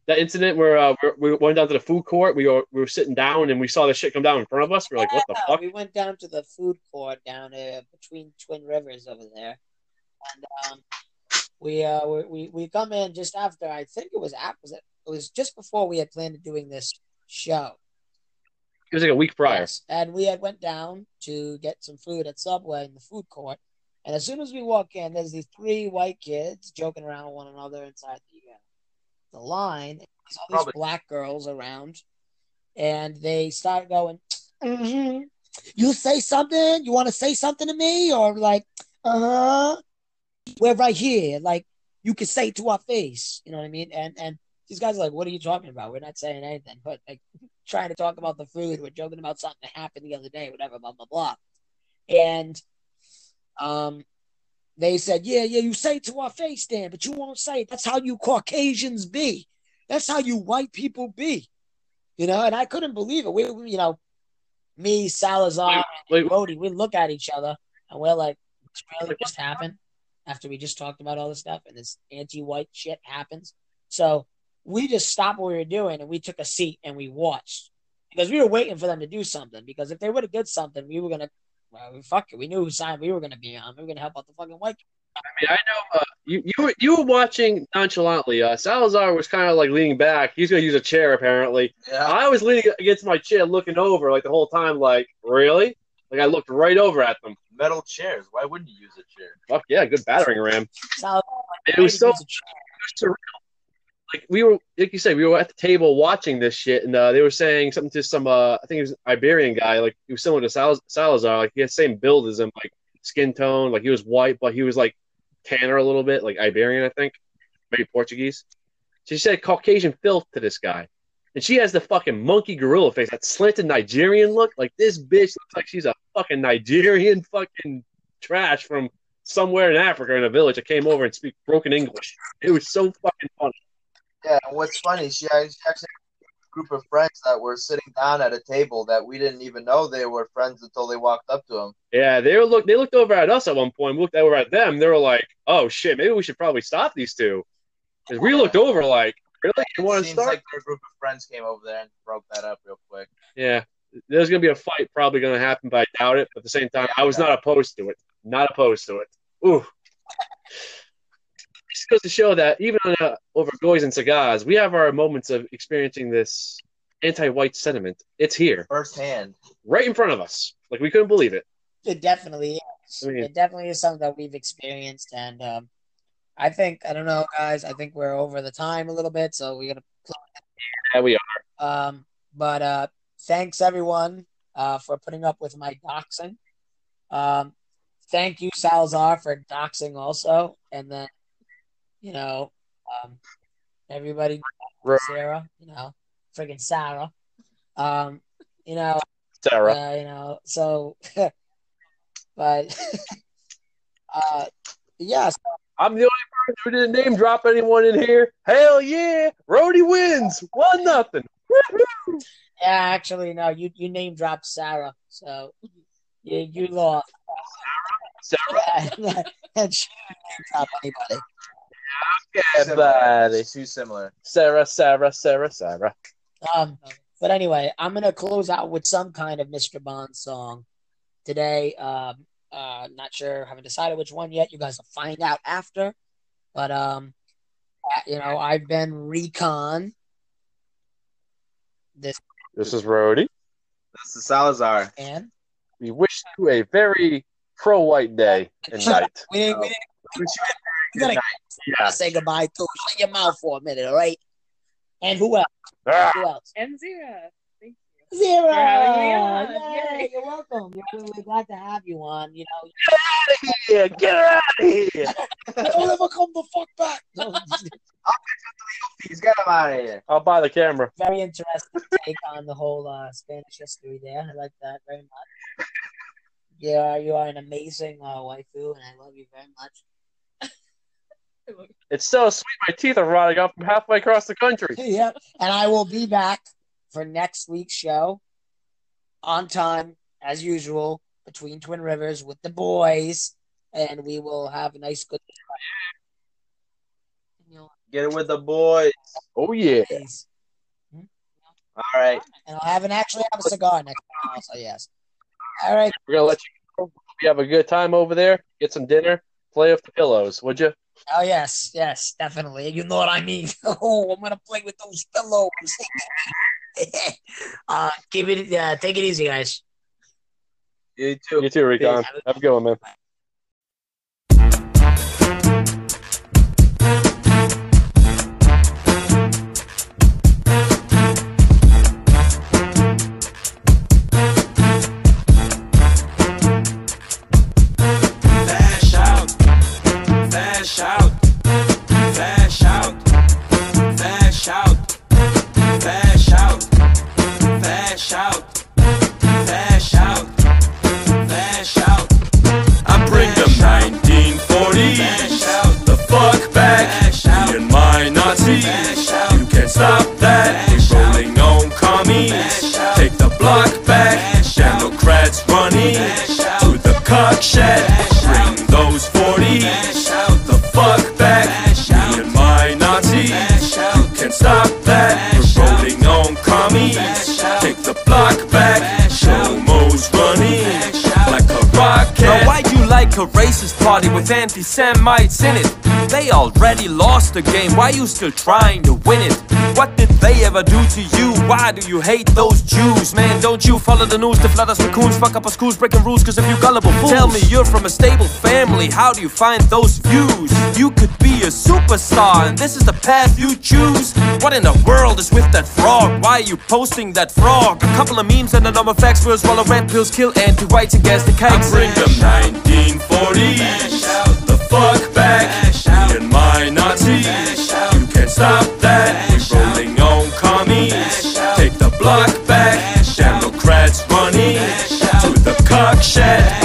that incident where uh, we we went down to the food court, we were we were sitting down and we saw the shit come down in front of us. We are like, what the fuck? We went down to the food court down uh, between Twin Rivers over there, and um, we uh we, we we come in just after. I think it was after. It was just before we had planned on doing this show. It was like a week prior. Yes, and we had went down to get some food at Subway in the food court. And as soon as we walk in, there's these three white kids joking around with one another inside the uh, the line. There's all these black girls around, and they start going, "Mhm. "You say something? You want to say something to me?" Or like, "Uh huh." We're right here. Like you can say it to our face. You know what I mean? And and these guys are like, "What are you talking about? We're not saying anything." But like trying to talk about the food. We're joking about something that happened the other day, whatever, blah blah blah. And um, they said, "Yeah, yeah, you say it to our face, Dan, but you won't say it. That's how you Caucasians be. That's how you white people be." You know, and I couldn't believe it. We, we- you know, me, Salazar, Wait, and Brody, we look at each other and we're like, "This really just happened?" After we just talked about all this stuff and this anti-white shit happens, so we just stopped what we were doing and we took a seat and we watched because we were waiting for them to do something. Because if they would have did something, we were gonna, well, fuck it. We knew whose side we were gonna be on. We were gonna help out the fucking white. I mean, I know uh, you you were you were watching nonchalantly. Uh, Salazar was kind of like leaning back. He's gonna use a chair apparently. Yeah. I was leaning against my chair, looking over like the whole time. Like really? Like I looked right over at them. Metal chairs. Why wouldn't you use a chair? Fuck yeah, good battering ram. Salazar, It was so surreal. Like we were, like you said, we were at the table watching this shit, and uh, they were saying something to some, uh, I think it was an Iberian guy. Like he was similar to Sal- Salazar. Like he had the same build as him, like skin tone. Like he was white, but he was like tanner a little bit, like Iberian, I think, maybe Portuguese. She said Caucasian filth to this guy, and she has the fucking monkey gorilla face, that slanted Nigerian look. Like this bitch looks like she's a fucking Nigerian fucking trash from somewhere in Africa in a village that came over and speak broken English. It was so fucking funny. Yeah, and what's funny, she actually she actually had a group of friends that were sitting down at a table that we didn't even know they were friends until they walked up to them. Yeah, they were look. They looked over at us at one point. We looked over at them. They were like, "Oh shit, maybe we should probably stop these two. Because we looked over like, "Really? You It want to seems start?" like their group of friends came over there and broke that up real quick. yeah, there's gonna be a fight probably gonna happen, but I doubt it. But at the same time, I was not opposed to it. Not opposed to it. Ooh. This goes to show that even on, uh, over goys and cigars, we have our moments of experiencing this anti-white sentiment. It's here, Firsthand. right in front of us. Like we couldn't believe it. It definitely is. I mean- it definitely is something that we've experienced, and um, I think I don't know, guys. I think we're over the time a little bit, so we're gonna. Yeah, we are. Um, but uh, thanks everyone uh, for putting up with my doxing. Um, thank you, Salazar, for doxing also, and then you know, um, everybody, Right. Sarah, you know, friggin' Sarah, um, you know, Sarah. uh, you know, so, but, uh, yes, I'm the only person who didn't name drop anyone in here. Hell yeah, Rody wins, one nothing. Woohoo! yeah, actually, no, you you name dropped Sarah, so you you lost. Sarah, and she didn't name drop anybody. Yeah, buddy. It's too similar. Sarah, Sarah, Sarah, Sarah. Um, but anyway, I'm gonna close out with some kind of Mr. Bond song today. Um, uh, not sure, haven't decided which one yet. You guys will find out after. But um, uh, you know, I've been recon. This This is Rody. That's the Salazar. and We wish you a very pro-white day and night. we didn't. We didn't you gotta, you gotta say goodbye to. Shut your mouth for a minute, all right? And who else? Ah, Who else? And Zira. Thank you. Zero. For having me on. Yeah, Yay. you're welcome. You're, we're glad to have you on. You know, Get out of here! get out of here. don't ever come the fuck back. No, He's got him out of here. I'll buy the camera. very interesting take on the whole uh, Spanish history there. I like that very much. Yeah, you are an amazing uh, waifu, and I love you very much. It's so sweet. My teeth are rotting off from halfway across the country. yep. And I will be back for next week's show on time, as usual, between Twin Rivers with the boys, and we will have a nice good And Get it with the boys. Oh yeah. days. Hmm? All right. And I'll have an actually have a cigar next time also, yes. All right. We're gonna let you go. Hope you have a good time over there. Get some dinner. Play with the pillows, would you? Oh yes, yes, definitely. You know what I mean. Oh, I'm gonna play with those pillows. uh, keep it. Uh, take it easy, guys. You too. You too, Recon. Have a good one, man. Like a racist party with anti-Semites in it. They already lost the game, why are you still trying to win it? What did they ever do to you? Why do you hate those Jews? Man, don't you follow the news? to flood us with coons, fuck up our schools, breaking rules, cause if you gullible fools. Tell me you're from a stable family, how do you find those views? You could be a superstar, and this is the path you choose. What in the world is with that frog? Why are you posting that frog? A couple of memes and a number of facts will swallow red pills, kill anti-whites and gas the kites. Bring them 1940s. The fuck back. Me and my nazi Nazis. You can't stop that. We're rolling on commies. Take the block back. Democrats running to the cock shed.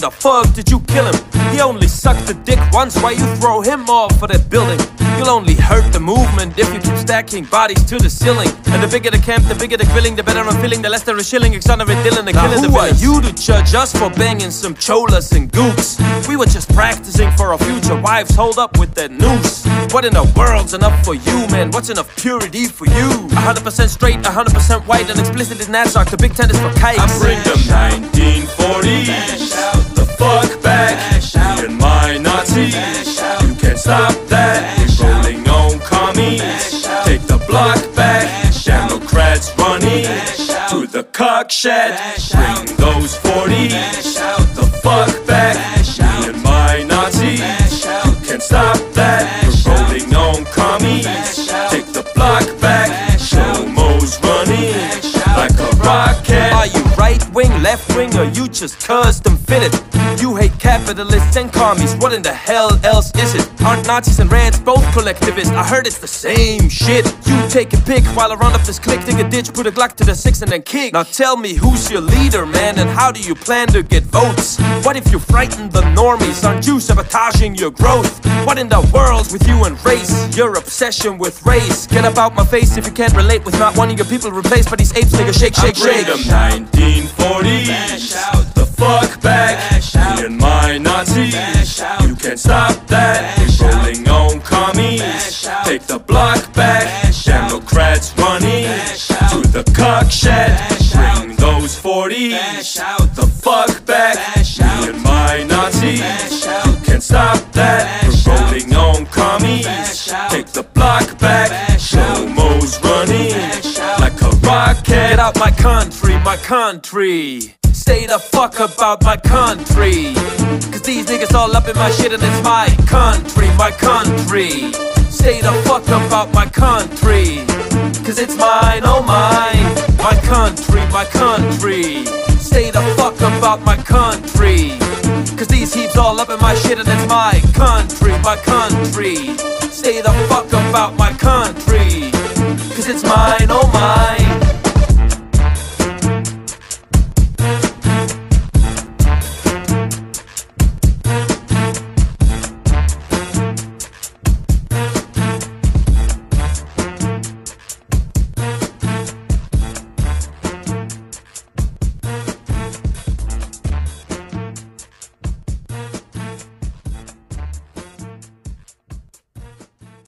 The fuck did you kill him? He only sucked the dick once. Why you throw him off for that building? You'll only hurt the movement if you keep stacking bodies to the ceiling. And the bigger the camp, the bigger the grilling, the better I'm feeling. The less there is shilling, exonerate Dylan, the Now killing. who the are villains. you to judge us for banging some cholas and gooks? We were just practicing for our future wives. Hold up with that noose. What in the world's enough for you, man? What's enough purity for you? 100% straight, 100% white, and explicit is Nassau. The Big Ten is for kikes. I bring them 1940s. Fuck back. Me and my Nazis. You can't stop that. Rolling on commies. Take the block back. Democrats running to the cock shed. Bring those 40s. Wing, left wing, or you just custom fitted? You hate capitalists and commies, what in the hell else is it? Aren't Nazis and Rands both collectivists? I heard it's the same shit. You take a pick while I round up this click, dig a ditch, put a Glock to the six and then kick. Now tell me who's your leader, man, and how do you plan to get votes? What if you frighten the normies? Aren't you sabotaging your growth? What in the world's with you and race? Your obsession with race. Get up out my face if you can't relate with not wanting your people replaced by these apes, nigga. Shake, shake, I bring shake. them 1940s. The fuck back. Me and my Nazis. You can't stop that. Rolling on commies. Take the block back. Democrats running to the cock shed. Bring those 40s. The fuck back. Me and my Nazis. You can't stop that. Rolling on commies. Take the block back. Get out my country, my country. Stay the fuck about my country. Cause these niggas all up in my shit and it's my country, my country. Say the fuck about my country. Cause it's mine, oh mine. My country, my country. Stay the fuck about my country. Cause these heaps all up in my shit and it's my country, my country. Stay the fuck about my country. Cause it's mine, oh mine.